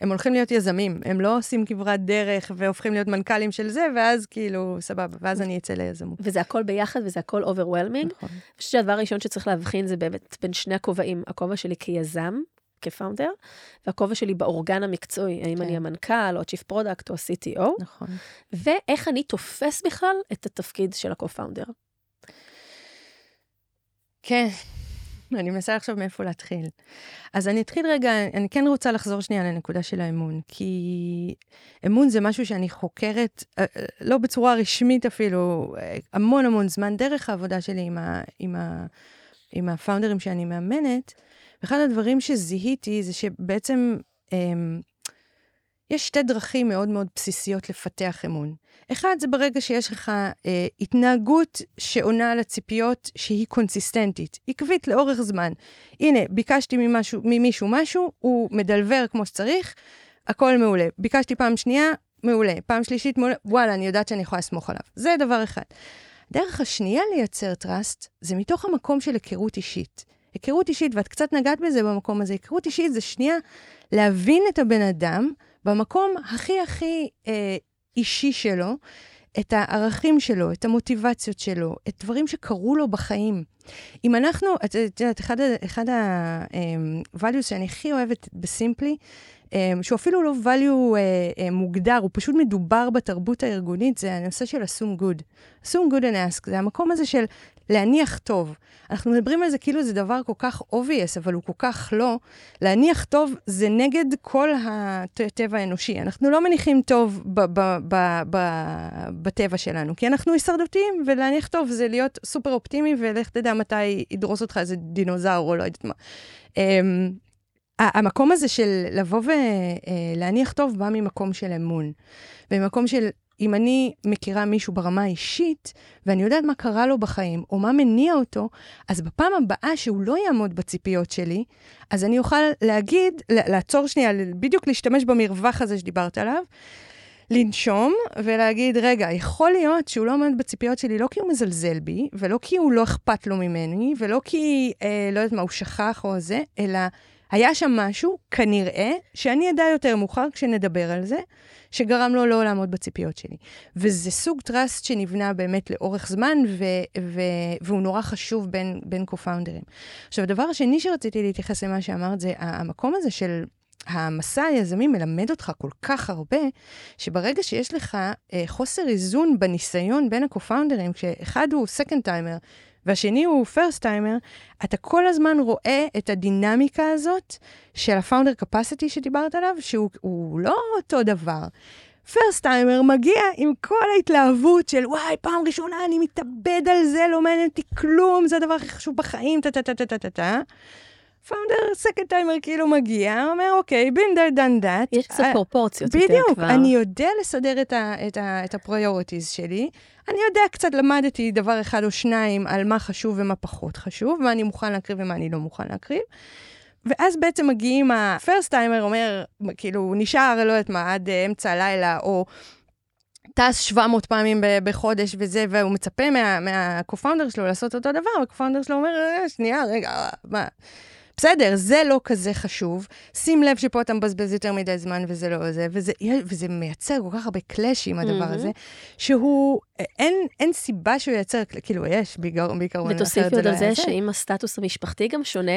הם הולכים להיות יזמים, הם לא עושים כברת דרך והופכים להיות מנכ"לים של זה, ואז כאילו, סבבה, ואז אני אצא ליזמות. וזה הכל ביחד וזה הכל overwhelming. נכון. אני חושבת שהדבר הראשון שצריך להבחין זה באמת בין שני הכובעים, הכובע שלי כיזם, כפאונדר, והכובע שלי באורגן המקצועי, האם כן. אני המנכ"ל, או ה-Chief Product, או ה-CTO, נכון. ואיך אני תופס בכלל את התפקיד של ה-co-founder. כן, אני מנסה לחשוב מאיפה להתחיל. אז אני אתחיל רגע, אני כן רוצה לחזור שנייה לנקודה של האמון, כי אמון זה משהו שאני חוקרת, אה, אה, לא בצורה רשמית אפילו, אה, המון המון זמן, דרך העבודה שלי עם, ה, עם, ה, עם הפאונדרים שאני מאמנת. ואחד הדברים שזיהיתי זה שבעצם אמ, יש שתי דרכים מאוד מאוד בסיסיות לפתח אמון. אחד, זה ברגע שיש לך אה, התנהגות שעונה על הציפיות שהיא קונסיסטנטית, עקבית לאורך זמן. הנה, ביקשתי ממשהו, ממישהו משהו, הוא מדלבר כמו שצריך, הכל מעולה. ביקשתי פעם שנייה, מעולה. פעם שלישית, מעולה, וואלה, אני יודעת שאני יכולה לסמוך עליו. זה דבר אחד. הדרך השנייה לייצר טראסט, זה מתוך המקום של היכרות אישית. היכרות אישית, ואת קצת נגעת בזה במקום הזה, היכרות אישית זה שנייה להבין את הבן אדם במקם הכי הכי אה, אישי שלו, את הערכים שלו, את המוטיבציות שלו, את דברים שקרו לו בחיים. אם אנחנו, את יודעת, אחד, אחד ה-values שאני הכי אוהבת בסימפלי, אה, שהוא אפילו לא value אה, אה, מוגדר, הוא פשוט מדובר בתרבות הארגונית, זה הנושא של assume good. assume good and ask, זה המקום הזה של להניח טוב. אנחנו מדברים על זה כאילו זה דבר כל כך obvious, אבל הוא כל כך לא. להניח טוב זה נגד כל הטבע האנושי. אנחנו לא מניחים טוב ב- ב- ב- ב- בטבע שלנו, כי אנחנו הישרדותיים, ולהניח טוב זה להיות סופר אופטימי, ולך תדע מתי ידרוס אותך איזה דינוזאור או לא יודעת מה. Um, המקום הזה של לבוא ולהניח טוב בא ממקום של אמון. וממקום של, אם אני מכירה מישהו ברמה האישית, ואני יודעת מה קרה לו בחיים, או מה מניע אותו, אז בפעם הבאה שהוא לא יעמוד בציפיות שלי, אז אני אוכל להגיד, לעצור שנייה, בדיוק להשתמש במרווח הזה שדיברת עליו, לנשום ולהגיד, רגע, יכול להיות שהוא לא עומד בציפיות שלי לא כי הוא מזלזל בי, ולא כי הוא לא אכפת לו ממני, ולא כי, אה, לא יודעת מה, הוא שכח או זה, אלא היה שם משהו, כנראה, שאני אדע יותר מאוחר כשנדבר על זה, שגרם לו לא לעמוד בציפיות שלי. וזה סוג trust שנבנה באמת לאורך זמן, ו- ו- והוא נורא חשוב בין, בין co-founder ים. עכשיו, הדבר השני שרציתי להתייחס למה שאמרת, זה המקום הזה של המסע היזמי מלמד אותך כל כך הרבה, שברגע שיש לך אה, חוסר איזון בניסיון בין ה co-founder ים, כשאחד הוא second timer, והשני הוא first timer, אתה כל הזמן רואה את הדינמיקה הזאת של ה founder capacity שדיברת עליו, שהוא לא אותו דבר. first timer מגיע עם כל ההתלהבות של וואי, פעם ראשונה אני מתאבד על זה, לא מעניין אותי כלום, זה הדבר הכי חשוב בחיים, טה-טה-טה-טה-טה. founder second timer כאילו מגיע, אומר, אוקיי, been there done that. יש קצת פרופורציות יותר בדיוק, כבר. אני יודע לסדר את, ה, את, ה, את ה priorities שלי. אני יודע, קצת למדתי דבר אחד או שניים על מה חשוב ומה פחות חשוב, מה אני מוכן להקריב ומה אני לא מוכן להקריב. ואז בעצם מגיעים, הפרסט טיימר אומר, כאילו, נשאר, לא יודעת מה, עד uh, אמצע הלילה, או טס 700 פעמים בחודש וזה, והוא מצפה מה- מה-co-founder שלו לעשות אותו דבר, והco-founder שלו אומר, "אה, שנייה, רגע, מה... בסדר, זה לא כזה חשוב. שים לב שפה אתה מבזבז יותר מדי זמן וזה לא זה, וזה, וזה מייצר כל כך הרבה קלאשים, הדבר מהמם. הזה, שהוא, אין, אין סיבה שהוא ייצר, כאילו, יש, בעיקר- בעיקרון, אחרת ותוסיפי עוד לא על זה היה זה. שאם הסטטוס המשפחתי גם שונה,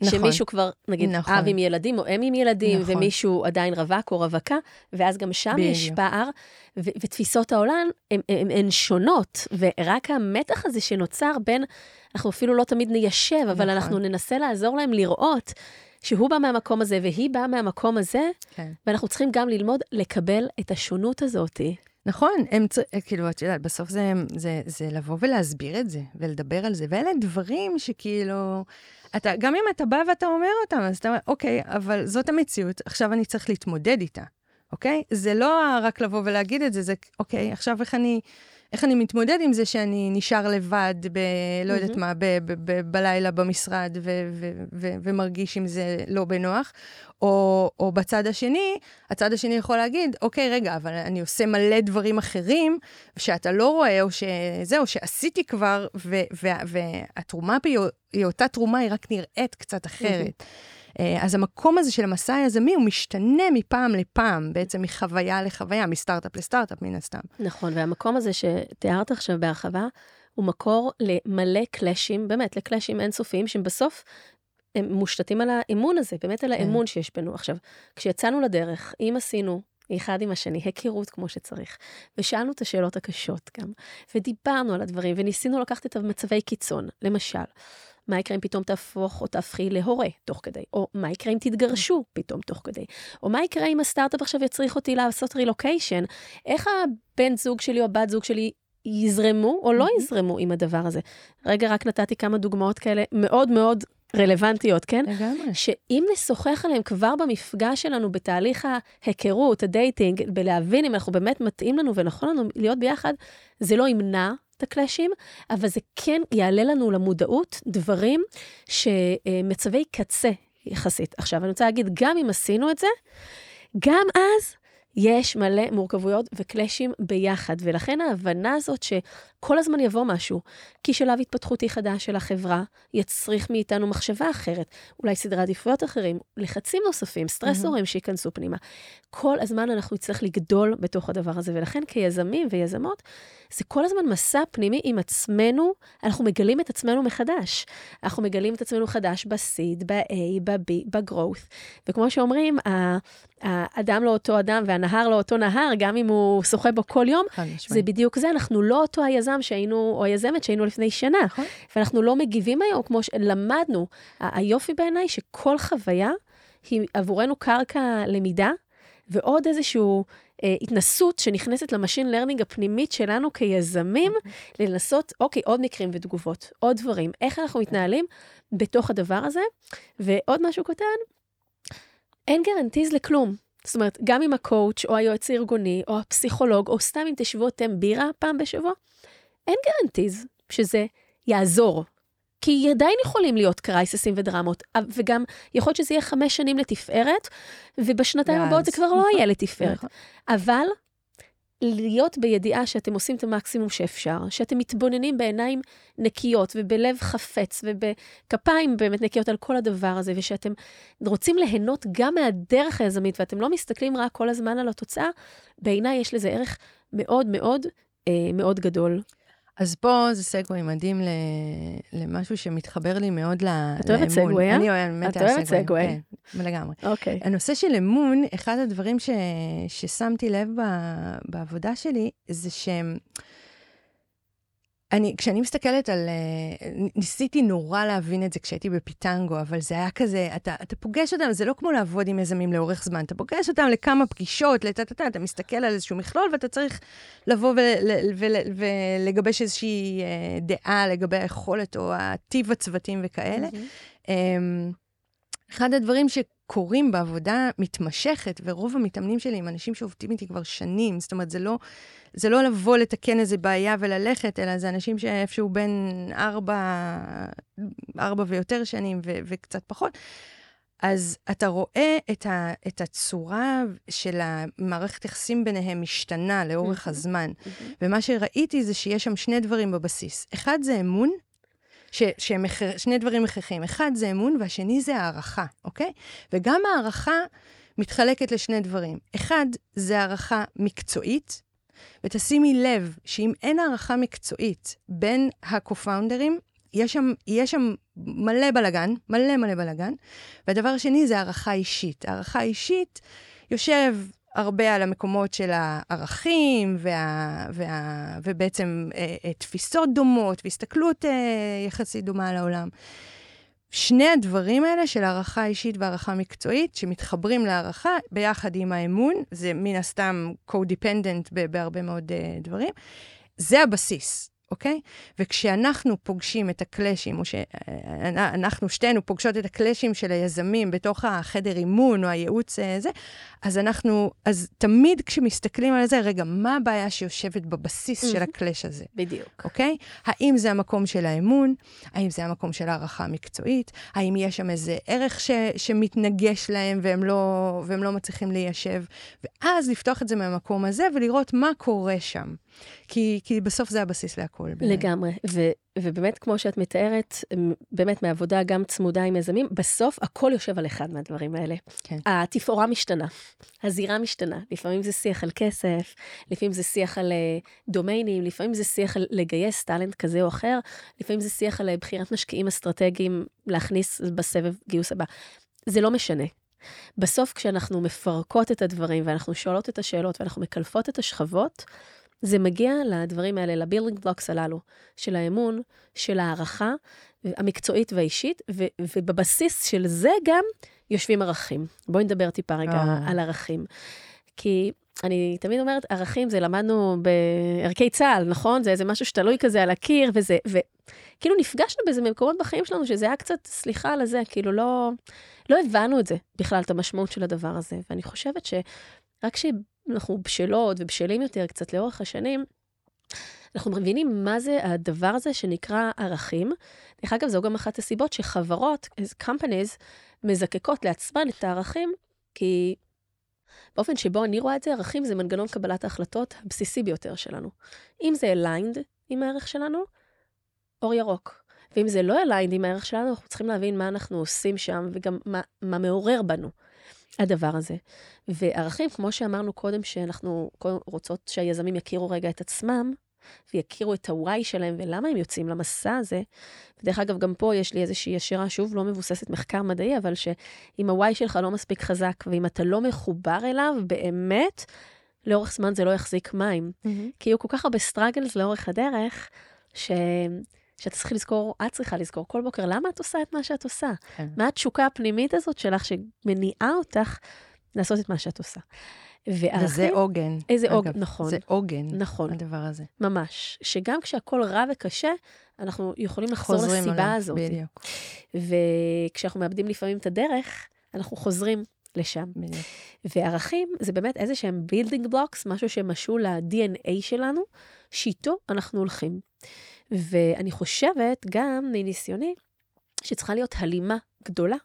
נכון. שמישהו כבר, נגיד, נכון. אב עם ילדים או אם עם ילדים, נכון. ומישהו עדיין רווק או רווקה, ואז גם שם יש בדיוק. פער, ו- ותפיסות העולם הן- הן הן שונות, ורק המתח הזה שנוצר בין, אנחנו אפילו לא תמיד ניישב, אבל נכון. אנחנו ננסה לעזור להם לראות שהוא בא מהמקום הזה והיא באה מהמקום הזה, כן. ואנחנו צריכים גם ללמוד לקבל את השונות הזאת. נכון, הם צר... כאילו, את יודעת, בסוף זה, זה, זה לבוא ולהסביר את זה, ולדבר על זה, ואלה דברים שכאילו, אתה, גם אם אתה בא ואתה אומר אותם, אז אתה אומר, אוקיי, אבל זאת המציאות, עכשיו אני צריך להתמודד איתה, אוקיי? זה לא רק לבוא ולהגיד את זה, זה, אוקיי, עכשיו איך אני... איך אני מתמודד עם זה שאני נשאר לבד, ב... לא יודעת. מה, ב... ב... ב... בלילה במשרד, ו... ו... ו... ומרגיש עם זה לא בנוח, או, או בצד השני, הצד השני יכול להגיד, אוקיי, רגע, אבל אני עושה מלא דברים אחרים שאתה לא רואה, או שזהו, שעשיתי כבר, ו- ו- והתרומה בי היא אותה תרומה, היא רק נראית קצת אחרת. אה, אז המקום הזה של המסע היזמי, הוא משתנה מפעם לפעם, בעצם מחוויה לחוויה, מסטארט-אפ לסטארט-אפ, מן הסתם. נכון, והמקום הזה שתיארת עכשיו בהרחבה, הוא מקור למלא קלאשים, באמת, לקלאשים אינסופיים, שהם בסוף, הם מושתתים על האמון הזה, באמת על האמון שיש בנו. עכשיו, כשיצאנו לדרך, אם עשינו אחד עם השני, היכרות כמו שצריך, ושאלנו את השאלות הקשות גם, ודיברנו על הדברים, וניסינו לקחת את המצבי קיצון, למשל, מה יקרה אם פתאום תהפוך או תהפכי להורה תוך כדי? או מה יקרה אם תתגרשו פתאום תוך כדי? או מה יקרה אם הסטארט-אפ עכשיו יצריך אותי לעשות רילוקיישן? איך הבן זוג שלי או הבת זוג שלי יזרמו או לא יזרמו עם הדבר הזה? רגע, רק נתתי כמה דוגמאות כאלה מאוד מאוד רלוונטיות, כן? לגמרי. שאם נשוחח עליהם כבר במפגש שלנו בתהליך ההיכרות, ה dating, בלהבין אם אנחנו באמת מתאים לנו ונכון לנו להיות ביחד, זה לא ימנע את הקלאשים, אבל זה כן יעלה לנו למודעות דברים שמצבי קצה יחסית. עכשיו, אני רוצה להגיד, גם אם עשינו את זה, גם אז יש מלא מורכבויות וקלאשים ביחד, ולכן ההבנה הזאת שכל הזמן יבוא משהו, כי שלב התפתחותי חדש של החברה יצריך מאיתנו מחשבה אחרת, אולי סדרי עדיפויות אחרים, לחצים נוספים, סטרסורים שייכנסו פנימה. כל הזמן אנחנו נצטרך לגדול בתוך הדבר הזה, ולכן כיזמים ויזמות, זה כל הזמן מסע פנימי עם עצמנו, אנחנו מגלים את עצמנו מחדש. אנחנו מגלים את עצמנו חדש ב-seed, ב-A, ב-B, ב-growth, וכמו שאומרים, האדם לא אותו אדם והנהר לא אותו נהר, גם אם הוא שוחה בו כל יום, זה. בדיוק זה, אנחנו לא אותו היזם שהיינו, או היזמת שהיינו לפני שנה. נכון. ואנחנו לא מגיבים היום כמו שלמדנו. היופי בעיניי שכל חוויה היא עבורנו קרקע למידה, ועוד איזושהי אה, התנסות שנכנסת ל machine learning הפנימית שלנו כיזמים, לנסות, אוקיי, עוד מקרים ותגובות, עוד דברים, איך אנחנו מתנהלים בתוך הדבר הזה. ועוד משהו קטן, אין guarantees לכלום. זאת אומרת, גם עם ה coach או היועץ הארגוני, או הפסיכולוג, או סתם אם תשבו אתם בירה פעם בשבוע, אין גרנטיז שזה יעזור. כי עדיין יכולים להיות קרייססים ודרמות, וגם יכול להיות שזה יהיה חמש שנים לתפארת, ובשנתיים הבאות זה כבר לא נכון, יהיה לתפארת. נכון. אבל להיות בידיעה שאתם עושים את המקסימום שאפשר, שאתם מתבוננים בעיניים נקיות ובלב חפץ ובכפיים באמת נקיות על כל הדבר הזה, ושאתם רוצים ליהנות גם מהדרך היזמית, ואתם לא מסתכלים רק כל הזמן על התוצאה, בעיניי יש לזה ערך מאוד מאוד אה, מאוד גדול. אז פה זה סגווי מדהים ל... למשהו שמתחבר לי מאוד ל... את אוהבת לאמון. סגווי, אה? אני אוהבת, מתה את אוהבת סגווי. כן, לגמרי. אוקיי. הנושא של אמון, אחד הדברים ש... ששמתי לב ב... בעבודה שלי, זה שהם... אני, כשאני מסתכלת על... אה, ניסיתי נורא להבין את זה כשהייתי בפיטנגו, אבל זה היה כזה, אתה, אתה פוגש אותם, זה לא כמו לעבוד עם יזמים לאורך זמן, אתה פוגש אותם לכמה פגישות, לטה-טה-טה, אתה מסתכל על איזשהו מכלול, ואתה צריך לבוא ול- ול- ולגבש איזושהי אה, דעה לגבי היכולת או הטיב הצוותים וכאלה. אמ, אחד הדברים שקורים בעבודה מתמשכת, ורוב המתאמנים שלי הם אנשים שעובדים איתי כבר שנים, זאת אומרת, זה לא, זה לא לבוא לתקן איזה בעיה וללכת, אלא זה אנשים שאיפשהו בין ארבע, ארבע ויותר שנים ו- וקצת פחות. אז אתה רואה את, ה, את הצורה של המערכת יחסים ביניהם משתנה לאורך. הזמן. ומה שראיתי זה שיש שם שני דברים בבסיס. אחד זה אמון, ש, הכר- שני דברים הכרחיים. אחד זה אמון, והשני זה הערכה, אוקיי? וגם הערכה מתחלקת לשני דברים. אחד, זה הערכה מקצועית, ותשימי לב שאם אין הערכה מקצועית בין הקו-פאונדרים, יש יש שם מלא בלאגן, מלא מלא בלאגן. והדבר השני זה הערכה אישית. הערכה אישית יושב הרבה על המקומות של הערכים, וה, וה, ובעצם אה, אה, תפיסות דומות, והסתכלות אה, יחסית דומה על העולם. שני הדברים האלה של הערכה אישית והערכה מקצועית, שמתחברים להערכה ביחד עם האמון, זה מן הסתם co-dependent בהרבה מאוד uh, דברים, זה הבסיס. אוקיי? וכשאנחנו פוגשים את הקלאשים, או שאנחנו שתינו פוגשות את הקלאשים של היזמים בתוך החדר אימון או הייעוץ הזה, אז אנחנו, אז תמיד כשמסתכלים על זה, רגע, מה הבעיה שיושבת בבסיס של הקלאש הזה? בדיוק. אוקיי? האם זה המקום של האמון? האם זה המקום של הערכה המקצועית? האם יש שם איזה ערך ש, שמתנגש להם והם לא, והם לא מצליחים ליישב? ואז לפתוח את זה מהמקום הזה ולראות מה קורה שם. כי, כי בסוף זה הבסיס להכל. לגמרי. ו, ובאמת, כמו שאת מתארת, באמת מעבודה גם צמודה עם יזמים, בסוף הכל יושב על אחד מהדברים האלה. כן. התפאורה משתנה, הזירה משתנה. לפעמים זה שיח על כסף, לפעמים זה שיח על uh, דומיינים, לפעמים זה שיח על לגייס talent כזה או אחר, לפעמים זה שיח על uh, בחירת משקיעים אסטרטגיים להכניס בסבב גיוס הבא. זה לא משנה. בסוף, כשאנחנו מפרקות את הדברים ואנחנו שואלות את השאלות ואנחנו מקלפות את השכבות, זה מגיע לדברים האלה, ל building blocks הללו, של האמון, של הערכה המקצועית והאישית, ו- ובבסיס של זה גם יושבים ערכים. בואי נדבר טיפה רגע אה. על ערכים. כי אני תמיד אומרת, ערכים זה למדנו בערכי צה"ל, נכון? זה איזה משהו שתלוי כזה על הקיר, וזה, וכאילו נפגשנו בזה במקומות בחיים שלנו, שזה היה קצת, סליחה על זה, כאילו לא, לא הבנו את זה בכלל, את המשמעות של הדבר הזה. ואני חושבת שרק שאנחנו בשלות ובשלים יותר קצת לאורך השנים, אנחנו מבינים מה זה הדבר הזה שנקרא ערכים. דרך אגב, זו גם אחת הסיבות שחברות, companies, מזקקות לעצמן את הערכים, כי באופן שבו אני רואה את זה, ערכים זה מנגנון קבלת ההחלטות הבסיסי ביותר שלנו. אם זה aligned עם הערך שלנו, אור ירוק. ואם זה לא aligned עם הערך שלנו, אנחנו צריכים להבין מה אנחנו עושים שם, וגם מה, מה מעורר בנו הדבר הזה. וערכים, כמו שאמרנו קודם, שאנחנו רוצות שהיזמים יכירו רגע את עצמם, ויכירו את ה-why שלהם ולמה הם יוצאים למסע הזה. ודרך אגב, גם פה יש לי איזושהי ישירה, שוב, לא מבוססת מחקר מדעי, אבל שאם ה-why שלך לא מספיק חזק, ואם אתה לא מחובר אליו, באמת, לאורך זמן זה לא יחזיק מים. Mm-hmm. כי יהיו כל כך הרבה סטראגלס לאורך הדרך, ש... שאת צריכה לזכור, את צריכה לזכור כל בוקר, למה את עושה את מה שאת עושה? כן. מה התשוקה הפנימית הזאת שלך שמניעה אותך לעשות את מה שאת עושה? וערכים... וזה עוגן. איזה עוגן, נכון. זה עוגן, נכון. הדבר הזה. ממש. שגם כשהכול רע וקשה, אנחנו יכולים לחזור לסיבה עליו, הזאת. בדיוק. וכשאנחנו מאבדים לפעמים את הדרך, אנחנו חוזרים לשם. בדיוק. וערכים זה באמת איזה שהם building blocks, משהו שמשול ל-DNA שלנו, שאיתו אנחנו הולכים. ואני חושבת, גם מניסיוני, שצריכה להיות הלימה גדולה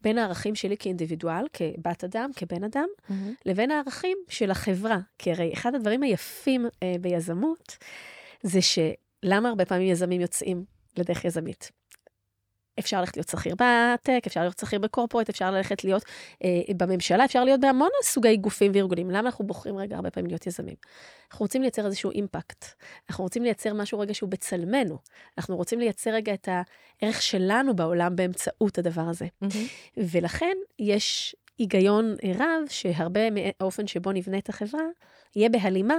בין הערכים שלי כאינדיבידואל, כבת אדם, כבן אדם, mm-hmm. לבין הערכים של החברה. כי הרי אחד הדברים היפים אה, ביזמות, זה שלמה הרבה פעמים יזמים יוצאים לדרך יזמית? אפשר ללכת להיות שכיר בטק, אפשר להיות שכיר בקורפורט, אפשר ללכת להיות אה, בממשלה, אפשר להיות בהמון סוגי גופים וארגונים. למה אנחנו בוחרים רגע הרבה פעמים להיות יזמים? אנחנו רוצים לייצר איזשהו אימפקט. אנחנו רוצים לייצר משהו רגע שהוא בצלמנו. אנחנו רוצים לייצר רגע את הערך שלנו בעולם באמצעות הדבר הזה. Mm-hmm. ולכן יש היגיון רב שהרבה מהאופן שבו נבנה את החברה, יהיה בהלימה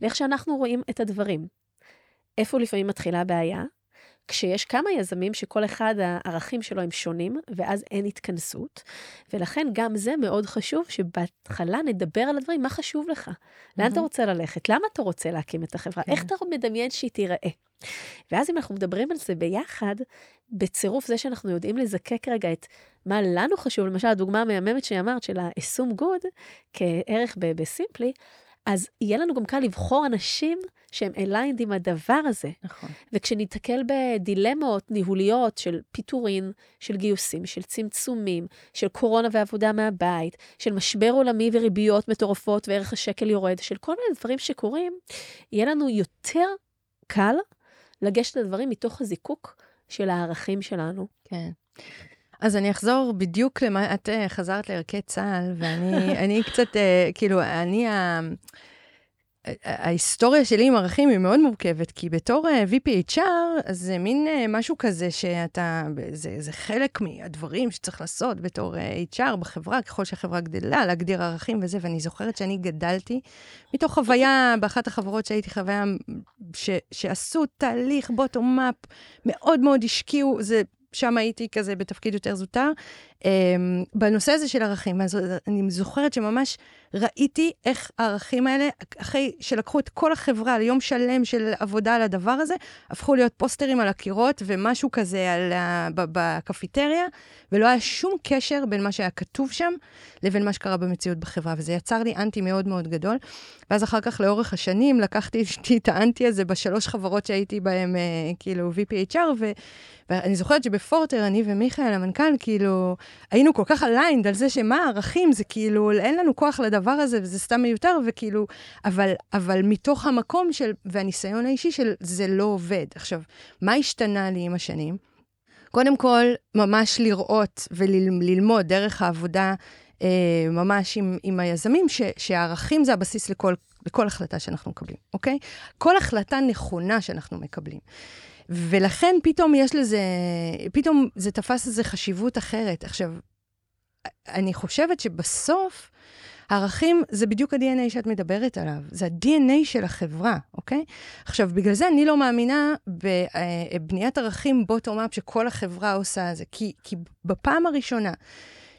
לאיך שאנחנו רואים את הדברים. איפה לפעמים מתחילה הבעיה? כשיש כמה יזמים שכל אחד הערכים שלו הם שונים, ואז אין התכנסות. ולכן גם זה מאוד חשוב שבהתחלה נדבר על הדברים, מה חשוב לך? לאן אתה רוצה ללכת? למה אתה רוצה להקים את החברה? איך אתה מדמיין שהיא תיראה? ואז אם אנחנו מדברים על זה ביחד, בצירוף זה שאנחנו יודעים לזקק רגע את מה לנו חשוב, למשל הדוגמה המהממת שאמרת של ה-assume good כערך בסימפלי, אז יהיה לנו גם קל לבחור אנשים שהם aligned עם הדבר הזה. נכון. וכשניתקל בדילמות ניהוליות של פיטורין, של גיוסים, של צמצומים, של קורונה ועבודה מהבית, של משבר עולמי וריביות מטורפות וערך השקל יורד, של כל מיני דברים שקורים, יהיה לנו יותר קל לגשת לדברים מתוך הזיקוק של הערכים שלנו. כן. אז אני אחזור בדיוק למה, את uh, חזרת לערכי צה"ל, ואני *laughs* אני קצת, uh, כאילו, אני, ה... ההיסטוריה שלי עם ערכים היא מאוד מורכבת, כי בתור uh, VPHR, זה מין משהו כזה שאתה, זה, זה חלק מהדברים שצריך לעשות בתור HR בחברה, ככל שהחברה גדלה, להגדיר ערכים וזה, ואני זוכרת שאני גדלתי מתוך חוויה, באחת החברות שהייתי חוויה, ש, שעשו תהליך בוטום-אפ, מאוד מאוד השקיעו, זה שם הייתי כזה בתפקיד יותר זוטר, בנושא הזה של ערכים. אני זוכרת שממש ראיתי איך הערכים האלה, אחרי שלקחו את כל החברה ליום שלם של עבודה על הדבר הזה, הפכו להיות פוסטרים על הקירות ומשהו כזה על ה... בקפיטריה, ולא היה שום קשר בין מה שהיה כתוב שם לבין מה שקרה במציאות בחברה, וזה יצר לי אנטי מאוד מאוד גדול. ואז אחר כך, לאורך השנים, לקחתי את האנטי הזה בשלוש חברות שהייתי בהן, אה, כאילו, VPHR, ו... ואני זוכרת שבפורטר, אני ומיכאל, המנכ"ל, כאילו, היינו כל כך aligned על זה שמה הערכים, זה כאילו, אין לנו כוח לדבר הזה, וזה סתם מיותר, וכאילו, אבל, אבל מתוך המקום של, והניסיון האישי של זה לא עובד. עכשיו, מה השתנה לי עם השנים? קודם כל, ממש לראות וללמוד דרך העבודה אה, ממש עם, עם היזמים, ש, שהערכים זה הבסיס לכל, לכל החלטה שאנחנו מקבלים, אוקיי? כל החלטה נכונה שאנחנו מקבלים. ולכן פתאום יש לזה, פתאום זה תפס איזו חשיבות אחרת. עכשיו, אני חושבת שבסוף, ערכים זה בדיוק ה-DNA שאת מדברת עליו, זה ה-DNA של החברה, אוקיי? עכשיו, בגלל זה אני לא מאמינה בבניית ערכים בוטום-אפ שכל החברה עושה את זה, כי, כי בפעם הראשונה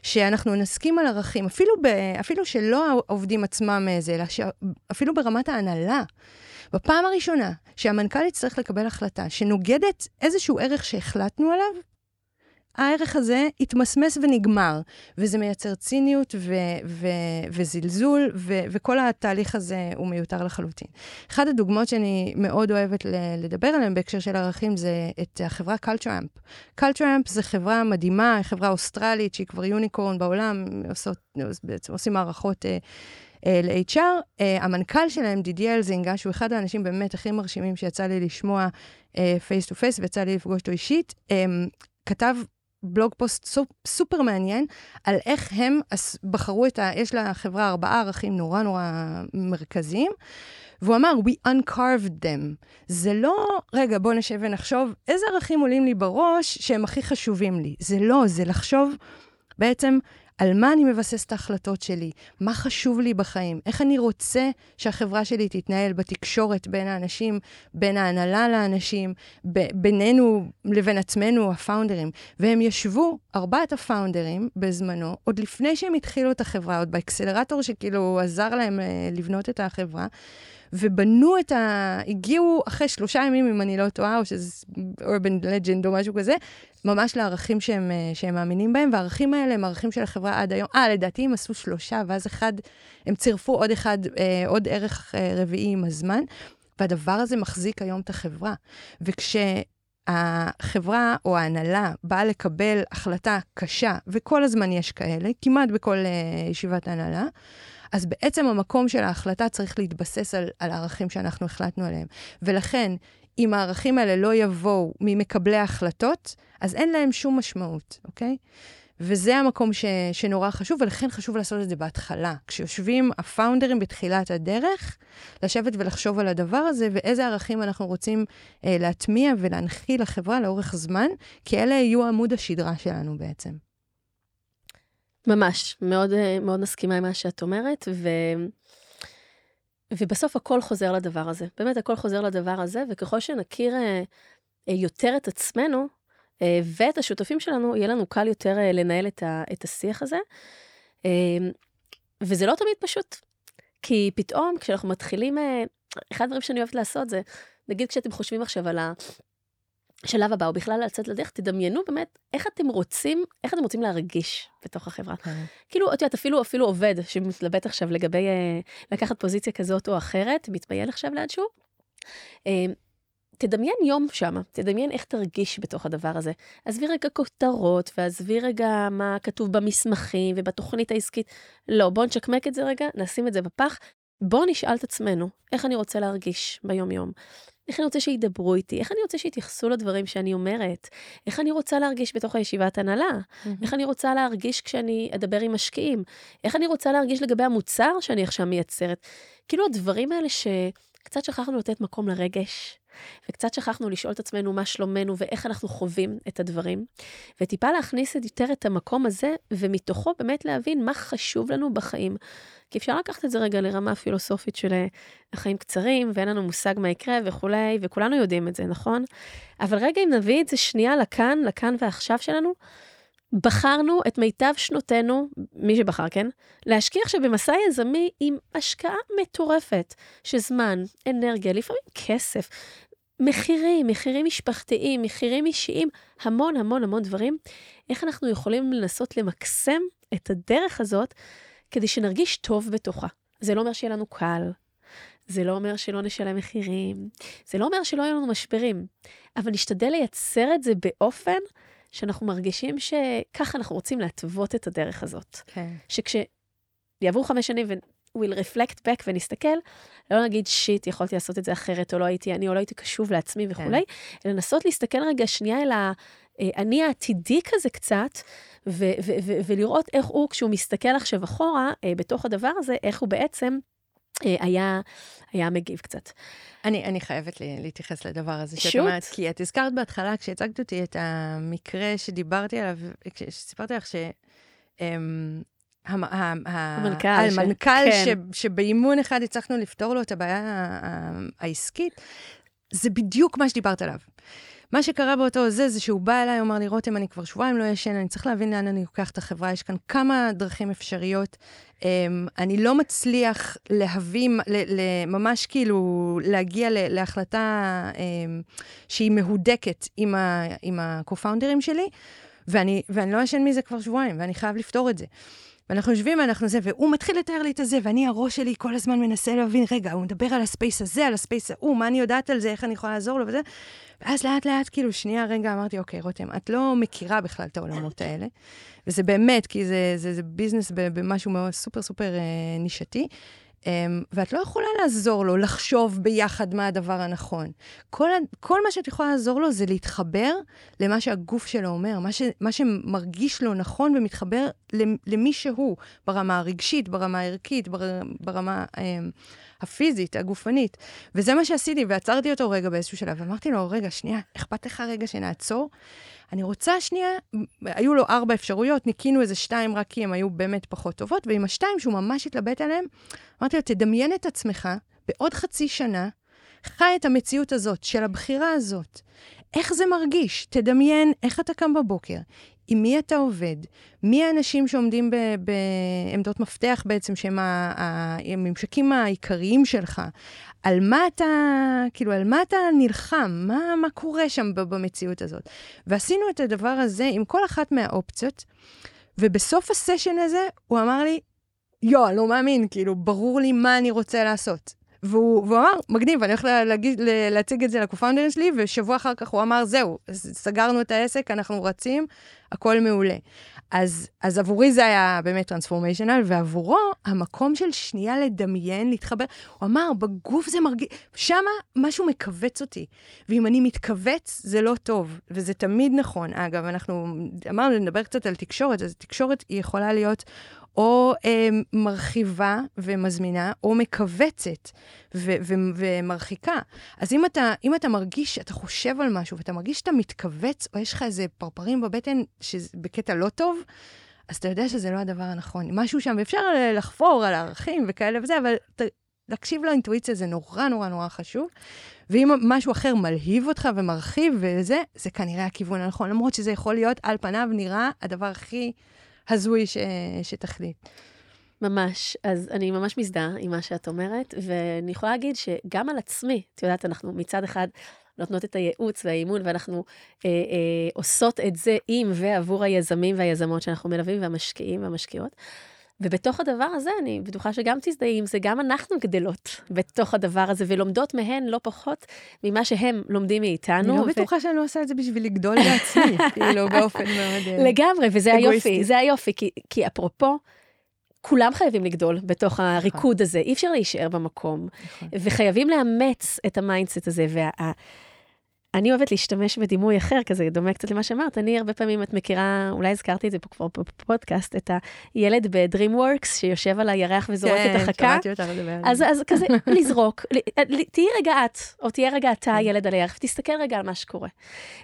שאנחנו נסכים על ערכים, אפילו, ב, אפילו שלא העובדים עצמם זה, אלא אפילו ברמת ההנהלה, בפעם הראשונה שהמנכ"ל יצטרך לקבל החלטה שנוגדת איזשהו ערך שהחלטנו עליו, הערך הזה יתמסמס ונגמר, וזה מייצר ציניות ו- ו- וזלזול, ו- וכל התהליך הזה הוא מיותר לחלוטין. אחת הדוגמאות שאני מאוד אוהבת ל- לדבר עליהן בהקשר של ערכים זה את החברה Culture Amp. Culture Amp זה חברה מדהימה, חברה אוסטרלית שהיא כבר unicorn בעולם, עושות, בעצם עושים מערכות... Uh, אה, ל-HR. אה, המנכ"ל שלהם, דידי אלזינגה, שהוא אחד האנשים באמת הכי מרשימים שיצא לי לשמוע face to face ויצא לי לפגוש אותו אישית, כתב בלוג פוסט סופ, סופר מעניין על איך הם בחרו את ה... יש לחברה ארבעה ערכים נורא נורא מרכזיים, והוא אמר, We uncarved them. זה לא, רגע, בוא נשב ונחשוב איזה ערכים עולים לי בראש שהם הכי חשובים לי. זה לא, זה לחשוב בעצם על מה אני מבסס את ההחלטות שלי, מה חשוב לי בחיים, איך אני רוצה שהחברה שלי תתנהל בתקשורת בין האנשים, בין ההנהלה לאנשים, ב- בינינו לבין עצמנו, הפאונדרים. והם ישבו, ארבעת הפאונדרים, בזמנו, עוד לפני שהם התחילו את החברה, עוד באקסלרטור שכאילו עזר להם אה, לבנות את החברה. ובנו את ה... הגיעו אחרי שלושה ימים, אם אני לא טועה, או שזה urban legend או משהו כזה, ממש לערכים שהם, אה, שהם מאמינים בהם, והערכים האלה הם ערכים של החברה עד היום. אה, לדעתי הם עשו שלושה, ואז אחד, הם צירפו עוד אחד, אה, עוד ערך אה, רביעי עם הזמן, והדבר הזה מחזיק היום את החברה. וכש... החברה או ההנהלה באה לקבל החלטה קשה, וכל הזמן יש כאלה, כמעט בכל uh, ישיבת הנהלה, אז בעצם המקום של ההחלטה צריך להתבסס על, על הערכים שאנחנו החלטנו עליהם. ולכן, אם הערכים האלה לא יבואו ממקבלי ההחלטות, אז אין להם שום משמעות, אוקיי? וזה המקום ש, שנורא חשוב, ולכן חשוב לעשות את זה בהתחלה. כשיושבים הפאונדרים בתחילת הדרך, לשבת ולחשוב על הדבר הזה, ואיזה ערכים אנחנו רוצים אה, להטמיע ולהנחיל לחברה לאורך זמן, כי אלה יהיו עמוד השדרה שלנו בעצם. ממש, מאוד, אה, מאוד מסכימה עם מה שאת אומרת, ו... ובסוף הכל חוזר לדבר הזה. באמת, הכל חוזר לדבר הזה, וככל שנכיר אה, אה, יותר את עצמנו ואת השותפים שלנו, יהיה לנו קל יותר לנהל את, ה, את השיח הזה. וזה לא תמיד פשוט, כי פתאום כשאנחנו מתחילים, אחד הדברים שאני אוהבת לעשות זה, נגיד כשאתם חושבים עכשיו על ה... השלב הבא, או בכלל לצאת לדרך, תדמיינו באמת איך אתם רוצים, איך אתם רוצים להרגיש בתוך החברה. כן. כאילו, את יודעת, אפילו, אפילו עובד שמתלבט עכשיו לגבי אה, לקחת פוזיציה כזאת או אחרת, מתמייל עכשיו לאנשהו, אה, תדמיין יום שמה, תדמיין איך תרגיש בתוך הדבר הזה. עזבי רגע כותרות, ועזבי רגע מה כתוב במסמכים ובתוכנית העסקית. לא, בואו נשקמק את זה רגע, נשים את זה בפח. בואו נשאל את עצמנו, איך אני רוצה להרגיש ביום-יום. איך אני רוצה שידברו איתי, איך אני רוצה שיתייחסו לדברים שאני אומרת, איך אני רוצה להרגיש בתוך הישיבת הנהלה, mm-hmm. איך אני רוצה להרגיש כשאני אדבר עם משקיעים, איך אני רוצה להרגיש לגבי המוצר שאני עכשיו מייצרת. כאילו הדברים האלה שקצת שכחנו לתת מקום לרגש, וקצת שכחנו לשאול את עצמנו מה שלומנו ואיך אנחנו חווים את הדברים, וטיפה להכניס יותר את המקום הזה, ומתוכו באמת להבין מה חשוב לנו בחיים. כי אפשר לקחת את זה רגע לרמה פילוסופית של אה, החיים קצרים, ואין לנו מושג מה יקרה וכולי, וכולנו יודעים את זה, נכון? אבל רגע, אם נביא את זה שנייה לכאן, לכאן ועכשיו שלנו, בחרנו את מיטב שנותינו, מי שבחר, כן? להשקיע עכשיו במסע יזמי עם השקעה מטורפת של זמן, אנרגיה, לפעמים כסף, מחירים, מחירים משפחתיים, מחירים אישיים, המון המון המון דברים. איך אנחנו יכולים לנסות למקסם את הדרך הזאת כדי שנרגיש טוב בתוכה. זה לא אומר שיהיה לנו קל, זה לא אומר שלא נשלם מחירים, זה לא אומר שלא יהיו לנו משברים, אבל נשתדל לייצר את זה באופן שאנחנו מרגישים שככה אנחנו רוצים להתוות את הדרך הזאת. כן. שכשיעברו חמש שנים ו-we'll reflect back ונסתכל, לא נגיד שיט, יכולתי לעשות את זה אחרת, או לא הייתי אני, או לא הייתי קשוב לעצמי וכולי, כן. אלא לנסות להסתכל רגע שנייה אל האני אה, העתידי כזה קצת, ו- ו- ו- ולראות איך הוא, כשהוא מסתכל עכשיו אחורה, אה, בתוך הדבר הזה, איך הוא בעצם אה, היה, היה מגיב קצת. אני, אני חייבת לי, להתייחס לדבר הזה שאת אומרת, כי את הזכרת בהתחלה, כשהצגת אותי את המקרה שדיברתי עליו, כשסיפרתי לך ש... אמ, המנכ"ל, המנכ"ל כן. שבאימון אחד הצלחנו לפתור לו את הבעיה העסקית, זה בדיוק מה שדיברת עליו. מה שקרה באותו זה, זה שהוא בא אליי, אמר לי, רותם, אני כבר שבועיים לא ישן, אני צריך להבין לאן אני לוקח את החברה, יש כאן כמה דרכים אפשריות. Um, אני לא מצליח להביא, ממש כאילו להגיע ל, להחלטה um, שהיא מהודקת עם, ה, עם ה-co-founders שלי, ואני, ואני לא ישן מזה כבר שבועיים, ואני חייב לפתור את זה. ואנחנו יושבים, אנחנו זה, והוא מתחיל לתאר לי את הזה, ואני, הראש שלי כל הזמן מנסה להבין, רגע, הוא מדבר על ה space הזה, על ה space ההוא, מה אני יודעת על זה, איך אני יכולה לעזור לו וזה. ואז לאט לאט, כאילו, שנייה, רגע, אמרתי, אוקיי, רותם, את לא מכירה בכלל את העולמות האלה. וזה באמת, כי זה, זה, זה business במשהו מאוד סופר סופר אה, נישתי. Um, ואת לא יכולה לעזור לו לחשוב ביחד מה הדבר הנכון. כל, כל מה שאת יכולה לעזור לו זה להתחבר למה שהגוף שלו אומר, מה, ש, מה שמרגיש לו נכון ומתחבר למי שהוא, ברמה הרגשית, ברמה הערכית, בר, ברמה um, הפיזית, הגופנית. וזה מה שעשיתי, ועצרתי אותו רגע באיזשהו שלב, ואמרתי לו, רגע, שנייה, אכפת לך רגע שנעצור? אני רוצה שנייה, היו לו ארבע אפשרויות, ניקינו איזה שתיים רק כי הן היו באמת פחות טובות, ועם השתיים שהוא ממש התלבט עליהן, אמרתי לו, תדמיין את עצמך בעוד חצי שנה, חי את המציאות הזאת, של הבחירה הזאת. איך זה מרגיש? תדמיין איך אתה קם בבוקר, עם מי אתה עובד, מי האנשים שעומדים בעמדות מפתח בעצם, שהם הממשקים העיקריים שלך, על מה אתה, כאילו, על מה אתה נלחם, מה, מה קורה שם במציאות הזאת. ועשינו את הדבר הזה עם כל אחת מהאופציות, ובסוף הסשן הזה הוא אמר לי, יואו, אני לא מאמין, כאילו, ברור לי מה אני רוצה לעשות. והוא, והוא אמר, מגניב, אני הולך להגיד, להציג את זה לקופאונדרים שלי, ושבוע אחר כך הוא אמר, זהו, סגרנו את העסק, אנחנו רצים, הכל מעולה. אז, אז עבורי זה היה באמת טרנספורמיישנל, ועבורו, המקום של שנייה לדמיין, להתחבר, הוא אמר, בגוף זה מרגיש, שמה משהו מכווץ אותי. ואם אני מתכווץ, זה לא טוב, וזה תמיד נכון. אגב, אנחנו אמרנו, נדבר קצת על תקשורת, אז תקשורת היא יכולה להיות או אה, מרחיבה ומזמינה, או מכווצת ו- ו- ומרחיקה. אז אם אתה, אם אתה מרגיש, אתה חושב על משהו, ואתה מרגיש שאתה מתכווץ, או יש לך איזה פרפרים בבטן בקטע לא טוב, אז אתה יודע שזה לא הדבר הנכון. משהו שם, ואפשר לחפור על הערכים וכאלה וזה, אבל ת, להקשיב לאינטואיציה זה נורא נורא נורא חשוב. ואם משהו אחר מלהיב אותך ומרחיב וזה, זה כנראה הכיוון הנכון, למרות שזה יכול להיות, על פניו נראה הדבר הכי... הזוי ש... שתחליט. ממש. אז אני ממש מזדהה עם מה שאת אומרת, ואני יכולה להגיד שגם על עצמי, את יודעת, אנחנו מצד אחד נותנות את הייעוץ והאימון, ואנחנו אה, אה, עושות את זה עם ועבור היזמים והיזמות שאנחנו מלווים, והמשקיעים והמשקיעות. ובתוך הדבר הזה, אני בטוחה שגם תזדהי עם זה, גם אנחנו גדלות בתוך הדבר הזה, ולומדות מהן לא פחות ממה שהם לומדים מאיתנו. אני לא ו... בטוחה שאני לא עושה את זה בשביל לגדול בעצמי, *laughs* כאילו, באופן מאוד... אה, לגמרי, וזה היופי, זה היופי, כי, כי אפרופו, כולם חייבים לגדול בתוך הריקוד הזה, אי אפשר להישאר במקום. נכון. וחייבים לאמץ את ה mindset הזה. וה... אני אוהבת להשתמש בדימוי אחר, כזה דומה קצת למה שאמרת. אני הרבה פעמים, את מכירה, אולי הזכרתי את זה פה כבר בפודקאסט, את הילד ב-DreamWorks שיושב על הירח וזורק את כן, החכה. שמעתי אותך לדבר אז. אז כזה, *laughs* לזרוק, תהיי רגע את, או תהיה רגע אתה הילד על הירח, ותסתכל רגע על מה שקורה.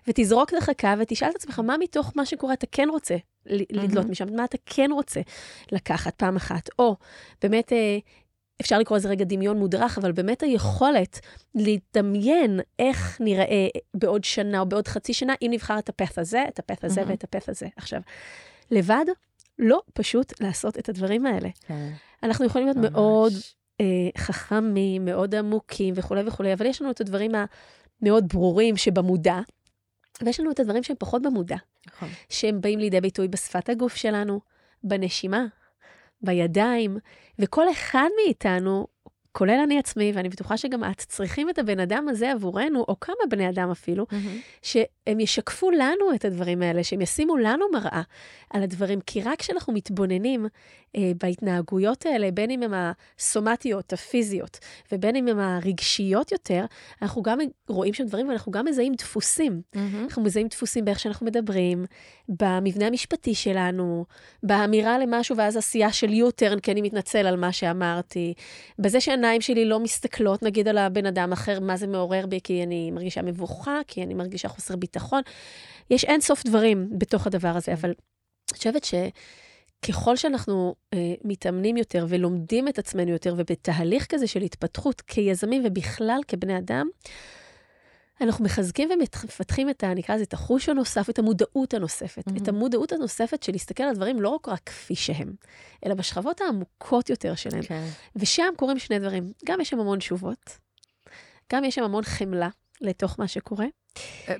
ותזרוק את החכה ותשאל את עצמך, מה מתוך מה שקורה אתה כן רוצה לדלות משם, מה אתה כן רוצה לקחת פעם אחת. או באמת, אה, אפשר לקרוא לזה רגע דמיון מודרך, אבל באמת היכולת לדמיין איך נראה בעוד שנה או בעוד חצי שנה, אם נבחר את הפך הזה, את הפך הזה מהמם. ואת הפך הזה. עכשיו, לבד, לא פשוט לעשות את הדברים האלה. כן, אנחנו יכולים להיות ממש. מאוד אה, חכמים, מאוד עמוקים וכולי וכולי, אבל יש לנו את הדברים המאוד ברורים שבמודע, ויש לנו את הדברים שהם פחות במודע, נכון. שהם באים לידי ביטוי בשפת הגוף שלנו, בנשימה, בידיים, וכל אחד מאיתנו, כולל אני עצמי, ואני בטוחה שגם את, צריכים את הבן אדם הזה עבורנו, או כמה בני אדם אפילו, שהם ישקפו לנו את הדברים האלה, שהם ישימו לנו מראה על הדברים, כי רק כשאנחנו מתבוננים אה, בהתנהגויות האלה, בין אם הן הסומטיות, הפיזיות, ובין אם הן הרגשיות יותר, אנחנו גם רואים שם דברים ואנחנו גם מזהים דפוסים. מהמם. אנחנו מזהים דפוסים באיך שאנחנו מדברים, במבנה המשפטי שלנו, באמירה למשהו ואז עשייה של U-turn, כי אני מתנצל על מה שאמרתי, בזה שהעיניים שלי לא מסתכלות, נגיד, על הבן אדם אחר, מה זה מעורר בי, כי אני מרגישה מבוכה, כי אני מרגישה חוסר ביטחון. יש אין סוף דברים בתוך הדבר הזה, אבל אני חושבת שככל שאנחנו אה, מתאמנים יותר ולומדים את עצמנו יותר, ובתהליך כזה של התפתחות כיזמים ובכלל כבני אדם, אנחנו מחזקים ומפתחים את ה... נקרא לזה את החוש הנוסף, את המודעות הנוספת. מהמם. את המודעות הנוספת של להסתכל על דברים לא רק, כפי שהם, אלא בשכבות העמוקות יותר שלהם. כן. ושם קורים שני דברים. גם יש שם המון תשובות, גם יש שם המון חמלה לתוך מה שקורה. אה,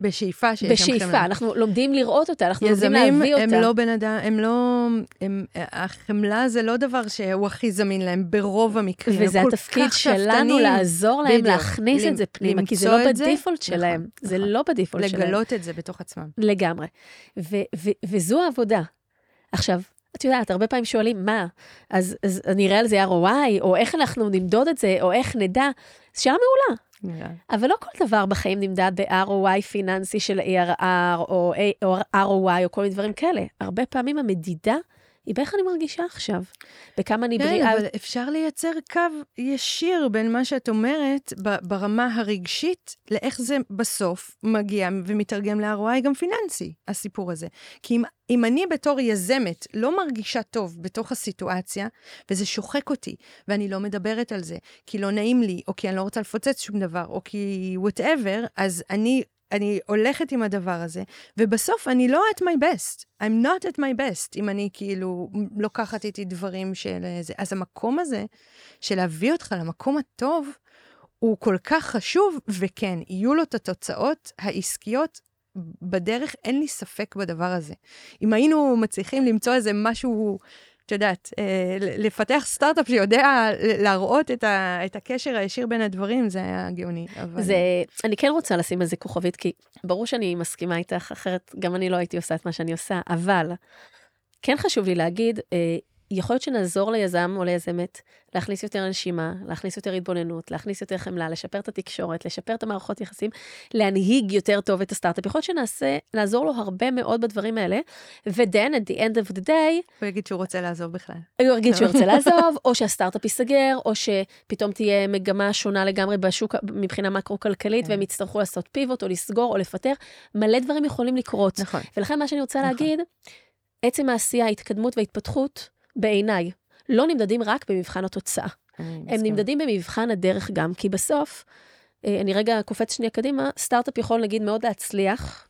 בשאיפה שיש שם בשאיפה, חמלה. אנחנו לומדים לראות אותה, אנחנו לומדים יזמים להביא אותה. הם לא בן אדם, הם לא... הם, החמלה זה לא דבר שהוא הכי זמין להם ברוב המקרים. וזה התפקיד שלנו לעזור להם בדיוק. להכניס למ- את זה פנימה, כי זה לא את זה. בדיפולט נכון, שלהם. זה נכון. לא בדיפולט שלהם. לגלות את זה בתוך עצמם. לגמרי. ו- ו- וזו העבודה. עכשיו, את יודעת, הרבה פעמים שואלים, מה? אז, אז אני אראה על זה ROI, או איך אנחנו נמדוד את זה, או איך נדע? זו שאלה מעולה. נראה. אבל לא כל דבר בחיים נמדד ב-ROI פיננסי של ARR, או ROI, או כל מיני דברים כאלה. הרבה פעמים המדידה היא באיך אני מרגישה עכשיו, בכמה אני כן, בריאה. אבל אפשר לייצר קו ישיר בין מה שאת אומרת ברמה הרגשית, לאיך זה בסוף מגיע ומתרגם ל-ROI גם פיננסי, הסיפור הזה. כי אם, אם אני בתור יזמת לא מרגישה טוב בתוך הסיטואציה, וזה שוחק אותי, ואני לא מדברת על זה, כי לא נעים לי, או כי אני לא רוצה לפוצץ שום דבר, או כי וואטאבר, אז אני... אני הולכת עם הדבר הזה, ובסוף אני לא at my best. I'm not at my best, אם אני כאילו לוקחת איתי דברים של זה. אז המקום הזה, של להביא אותך למקום הטוב, הוא כל כך חשוב, וכן, יהיו לו את התוצאות העסקיות בדרך, אין לי ספק בדבר הזה. אם היינו מצליחים למצוא איזה משהו, את יודעת, אה, לפתח סטארט-אפ שיודע להראות את, ה, את הקשר הישיר בין הדברים, זה היה גאוני. אבל... זה, אני כן רוצה לשים על זה כוכבית, כי ברור שאני מסכימה איתך, אחרת גם אני לא הייתי עושה את מה שאני עושה, אבל כן חשוב לי להגיד, אה, יכול להיות שנעזור ליזם או ליזמת להכניס יותר נשימה, להכניס יותר התבוננות, להכניס יותר חמלה, לשפר את התקשורת, לשפר את המערכות יחסים, להנהיג יותר טוב את הסטארט-אפ. יכול להיות שנעשה, נעזור לו הרבה מאוד בדברים האלה, ו-then at the end of the day, הוא יגיד שהוא רוצה לעזוב בכלל. הוא יגיד שהוא ירצה *laughs* לעזוב, או שהסטארט-אפ ייסגר, או שפתאום תהיה מגמה שונה לגמרי בשוק מבחינה מקרו-כלכלית, כן. והם יצטרכו לעשות פיבוט או לסגור או לפטר. מלא דברים יכולים לקרות. נכון. ולכן מה שאני רוצה נכון. להגיד, עצם העשייה, ההתקדמות וההתפתחות, בעיניי, לא נמדדים רק במבחן התוצאה. אני הם. נמדדים במבחן הדרך גם, כי בסוף, אה, אני רגע קופץ שנייה קדימה, סטארט-אפ יכול נגיד מאוד להצליח,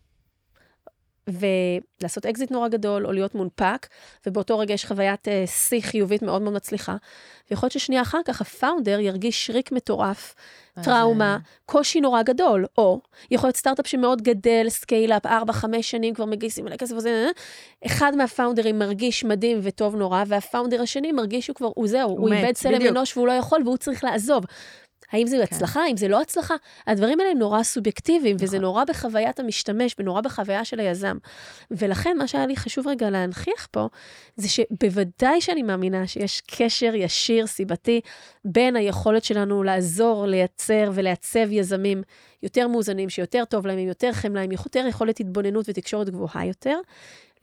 ולעשות אקזיט נורא גדול, או להיות מונפק, ובאותו רגע יש חוויית אה, שיא חיובית מאוד מאוד מצליחה. ויכול להיות ששנייה אחר כך ה founder ירגיש שרק מטורף, אז, טראומה, אה, קושי נורא גדול, או יכול להיות סטארט-אפ שמאוד גדל, scale-up, 4-5 שנים כבר מגייסים מלא כסף וזה, אחד מה founders מרגיש מדהים וטוב נורא, וה founder השני מרגיש שהוא כבר, הוא זהו, הוא, איבד צלם אנוש והוא לא יכול והוא צריך לעזוב. האם זה כן. הצלחה, האם זה לא הצלחה? הדברים האלה הם נורא סובייקטיביים, וזה נכון. נורא בחוויית המשתמש, ונורא בחוויה של היזם. ולכן, מה שהיה לי חשוב רגע להנכיח פה, זה שבוודאי שאני מאמינה שיש קשר ישיר, סיבתי, בין היכולת שלנו לעזור, לייצר ולעצב יזמים יותר מאוזנים, שיותר טוב להם, עם יותר חמלה, עם יותר יכולת התבוננות ותקשורת גבוהה יותר.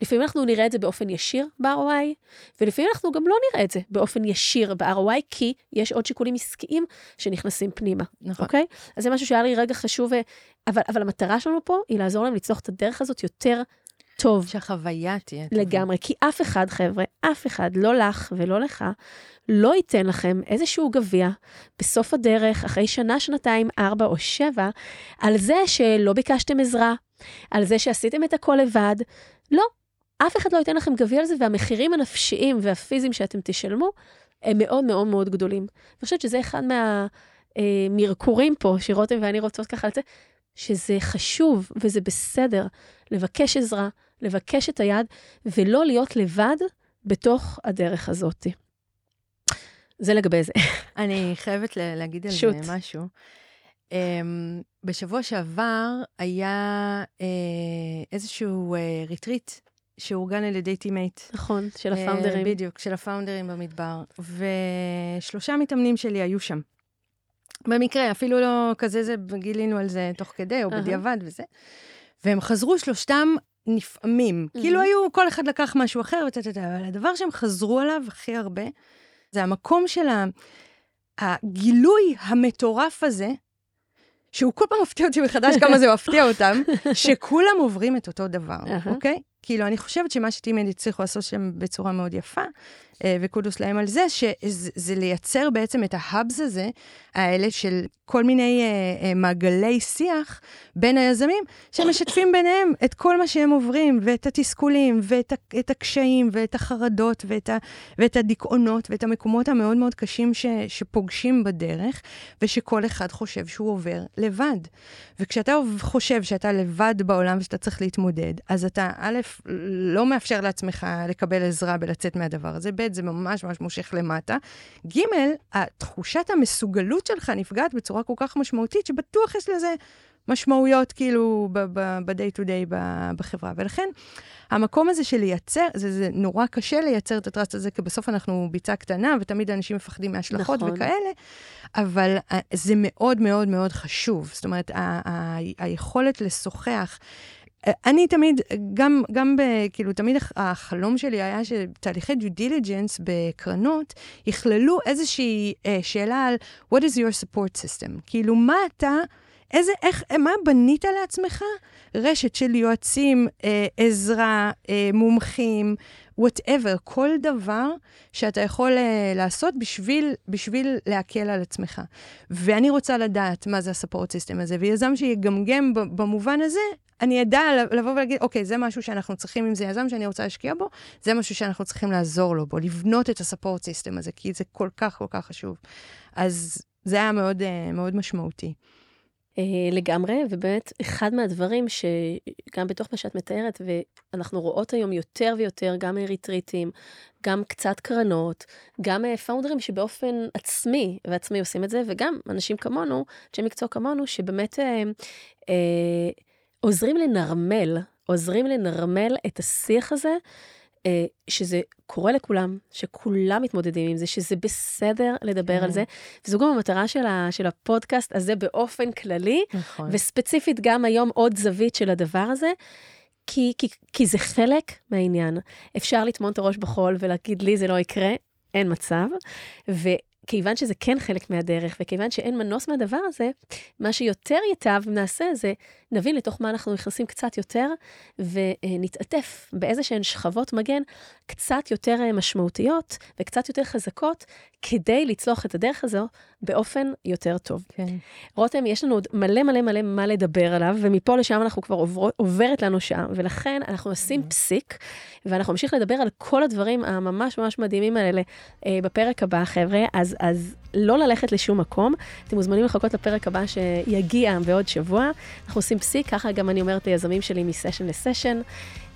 לפעמים אנחנו נראה את זה באופן ישיר ב-ROI, ולפעמים אנחנו גם לא נראה את זה באופן ישיר ב-ROI, כי יש עוד שיקולים עסקיים שנכנסים פנימה, נכון. אוקיי? אז זה משהו שהיה לי רגע חשוב, אה, אבל, אבל המטרה שלנו פה היא לעזור להם לצלוח את הדרך הזאת יותר טוב. שהחוויה תהיה טובה. לגמרי, כי אף אחד, חבר'ה, אף אחד, לא לך ולא לך, לא ייתן לכם איזשהו גביע בסוף הדרך, אחרי שנה, שנתיים, ארבע או שבע, על זה שלא ביקשתם עזרה, על זה שעשיתם את הכל לבד. לא, אף אחד לא ייתן לכם גביע על זה, והמחירים הנפשיים והפיזיים שאתם תשלמו, הם מאוד מאוד מאוד גדולים. אני חושבת שזה אחד מהמרקורים פה, שרותם ואני רוצות ככה לצאת, שזה חשוב וזה בסדר לבקש עזרה, לבקש את היד, ולא להיות לבד בתוך הדרך הזאת. זה לגבי זה. *laughs* אני חייבת להגיד על שוט. זה משהו. Um, בשבוע שעבר היה uh, איזשהו uh, ריטריט שאורגן על ידי Team8. נכון, של אה, ה founders. בדיוק, של ה founders במדבר. ושלושה מתאמנים שלי היו שם. במקרה, אפילו לא כזה זה, גילינו על זה תוך כדי, או אהה. בדיעבד וזה. והם חזרו שלושתם נפעמים. מהמם. כאילו היו, כל אחד לקח משהו אחר, וטה, טה, טה, אבל הדבר שהם חזרו עליו הכי הרבה, זה המקום של הגילוי המטורף הזה, שהוא כל פעם מפתיע אותי מחדש כמה זה מפתיע אותם, *laughs* שכולם עוברים את אותו דבר. אוקיי? כאילו, אני חושבת שמה שטימד הצליחו לעשות שם בצורה מאוד יפה, וקודוס להם על זה, שזה זה לייצר בעצם את ההאבס הזה, האלה של כל מיני אה, אה, מעגלי שיח בין היזמים, שמשתפים ביניהם את כל מה שהם עוברים, ואת התסכולים, ואת את הקשיים, ואת החרדות, ואת, ה, ואת הדיכאונות, ואת המקומות המאוד מאוד קשים ש, שפוגשים בדרך, ושכל אחד חושב שהוא עובר לבד. וכשאתה חושב שאתה לבד בעולם ושאתה צריך להתמודד, אז אתה, א', לא מאפשר לעצמך לקבל עזרה בלצאת מהדבר הזה, ב', זה ממש ממש מושך למטה. ג', התחושת המסוגלות שלך נפגעת בצורה כל כך משמעותית, שבטוח יש לזה משמעויות כאילו ב-day to day ב- בחברה. ולכן, המקום הזה של לייצר, זה, זה נורא קשה לייצר את הטראסט הזה, כי בסוף אנחנו ביצה קטנה, ותמיד אנשים מפחדים מהשלכות נכון. וכאלה, אבל אה, זה מאוד מאוד מאוד חשוב. זאת אומרת, היכולת לשוחח, אני תמיד, גם, גם ב, כאילו, תמיד הח- החלום שלי היה שתהליכי דיו דיליג'נס בקרנות יכללו איזושהי אה, שאלה על what is your support system? כאילו, מה אתה, איזה, איך, מה בנית לעצמך? רשת של יועצים, אה, עזרה, אה, מומחים, whatever, כל דבר שאתה יכול אה, לעשות בשביל, בשביל להקל על עצמך. ואני רוצה לדעת מה זה ה-support system הזה, ויזם שיגמגם במובן הזה, אני אדע לבוא ולהגיד, אוקיי, זה משהו שאנחנו צריכים, אם זה יזם שאני רוצה להשקיע בו, זה משהו שאנחנו צריכים לעזור לו בו, לבנות את ה-support system הזה, כי זה כל כך כל כך חשוב. אז זה היה מאוד, אה, מאוד משמעותי. אה, לגמרי, ובאמת, אחד מהדברים שגם בתוך מה שאת מתארת, ואנחנו רואות היום יותר ויותר, גם ריטריטים, גם קצת קרנות, גם אה, פאונדרים שבאופן עצמי ועצמי עושים את זה, וגם אנשים כמונו, אנשי מקצוע כמונו, שבאמת אה, אה, עוזרים לנרמל, עוזרים לנרמל את השיח הזה. אה, שזה קורה לכולם, שכולם מתמודדים עם זה, שזה בסדר לדבר כן. על זה. וזו גם המטרה של, ה, של הפודקאסט הזה באופן כללי, נכון. וספציפית גם היום עוד זווית של הדבר הזה, כי, כי, כי זה חלק מהעניין. אפשר לטמון את הראש בחול ולהגיד לי זה לא יקרה, אין מצב. וכיוון שזה כן חלק מהדרך, וכיוון שאין מנוס מהדבר הזה, מה שיותר ייטב נעשה זה, נבין לתוך מה אנחנו נכנסים קצת יותר, ונתעטף באיזה שהן שכבות מגן קצת יותר אה, משמעותיות וקצת יותר חזקות, כדי לצלוח את הדרך הזו באופן יותר טוב. כן. רותם, יש לנו עוד מלא מלא מלא מה לדבר עליו, ומפה לשם אנחנו כבר עובר, עוברת לנו שם, ולכן אנחנו נשים פסיק, ואנחנו נמשיך לדבר על כל הדברים הממש ממש מדהימים האלה אה, בפרק הבא, חבר'ה. אז, אז לא ללכת לשום מקום. אתם מוזמנים לחכות לפרק הבא שיגיע בעוד שבוע. אנחנו עושים פסיק, ככה גם אני אומרת ליזמים שלי מסשן לסשן.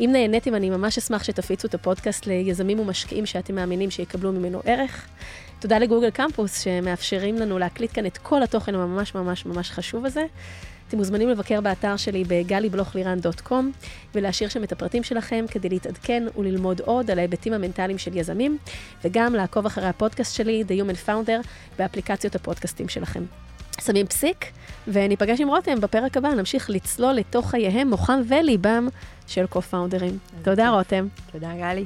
אם נהניתם, אני ממש אשמח שתפיצו את הפודקאסט ליזמים ומשקיעים שאתם מאמינים שיקבלו ממנו ערך. תודה לגוגל קמפוס, שמאפשרים לנו להקליט כאן את כל התוכן הממש ממש ממש חשוב הזה. אתם מוזמנים לבקר באתר שלי בגלי-בלוך-לירן.קום ולהשאיר שם את הפרטים שלכם כדי להתעדכן וללמוד עוד על ההיבטים המנטליים של יזמים, וגם לעקוב אחרי הפודקאסט שלי, The Human Founder, באפליקציות הפודקאסטים שלכם. שמים פסיק, וניפגש עם רותם בפרק הבא, נמשיך לצלול לתוך חייהם, מוחם וליבם של קו-פאונדרים. תודה, רותם. תודה, גלי.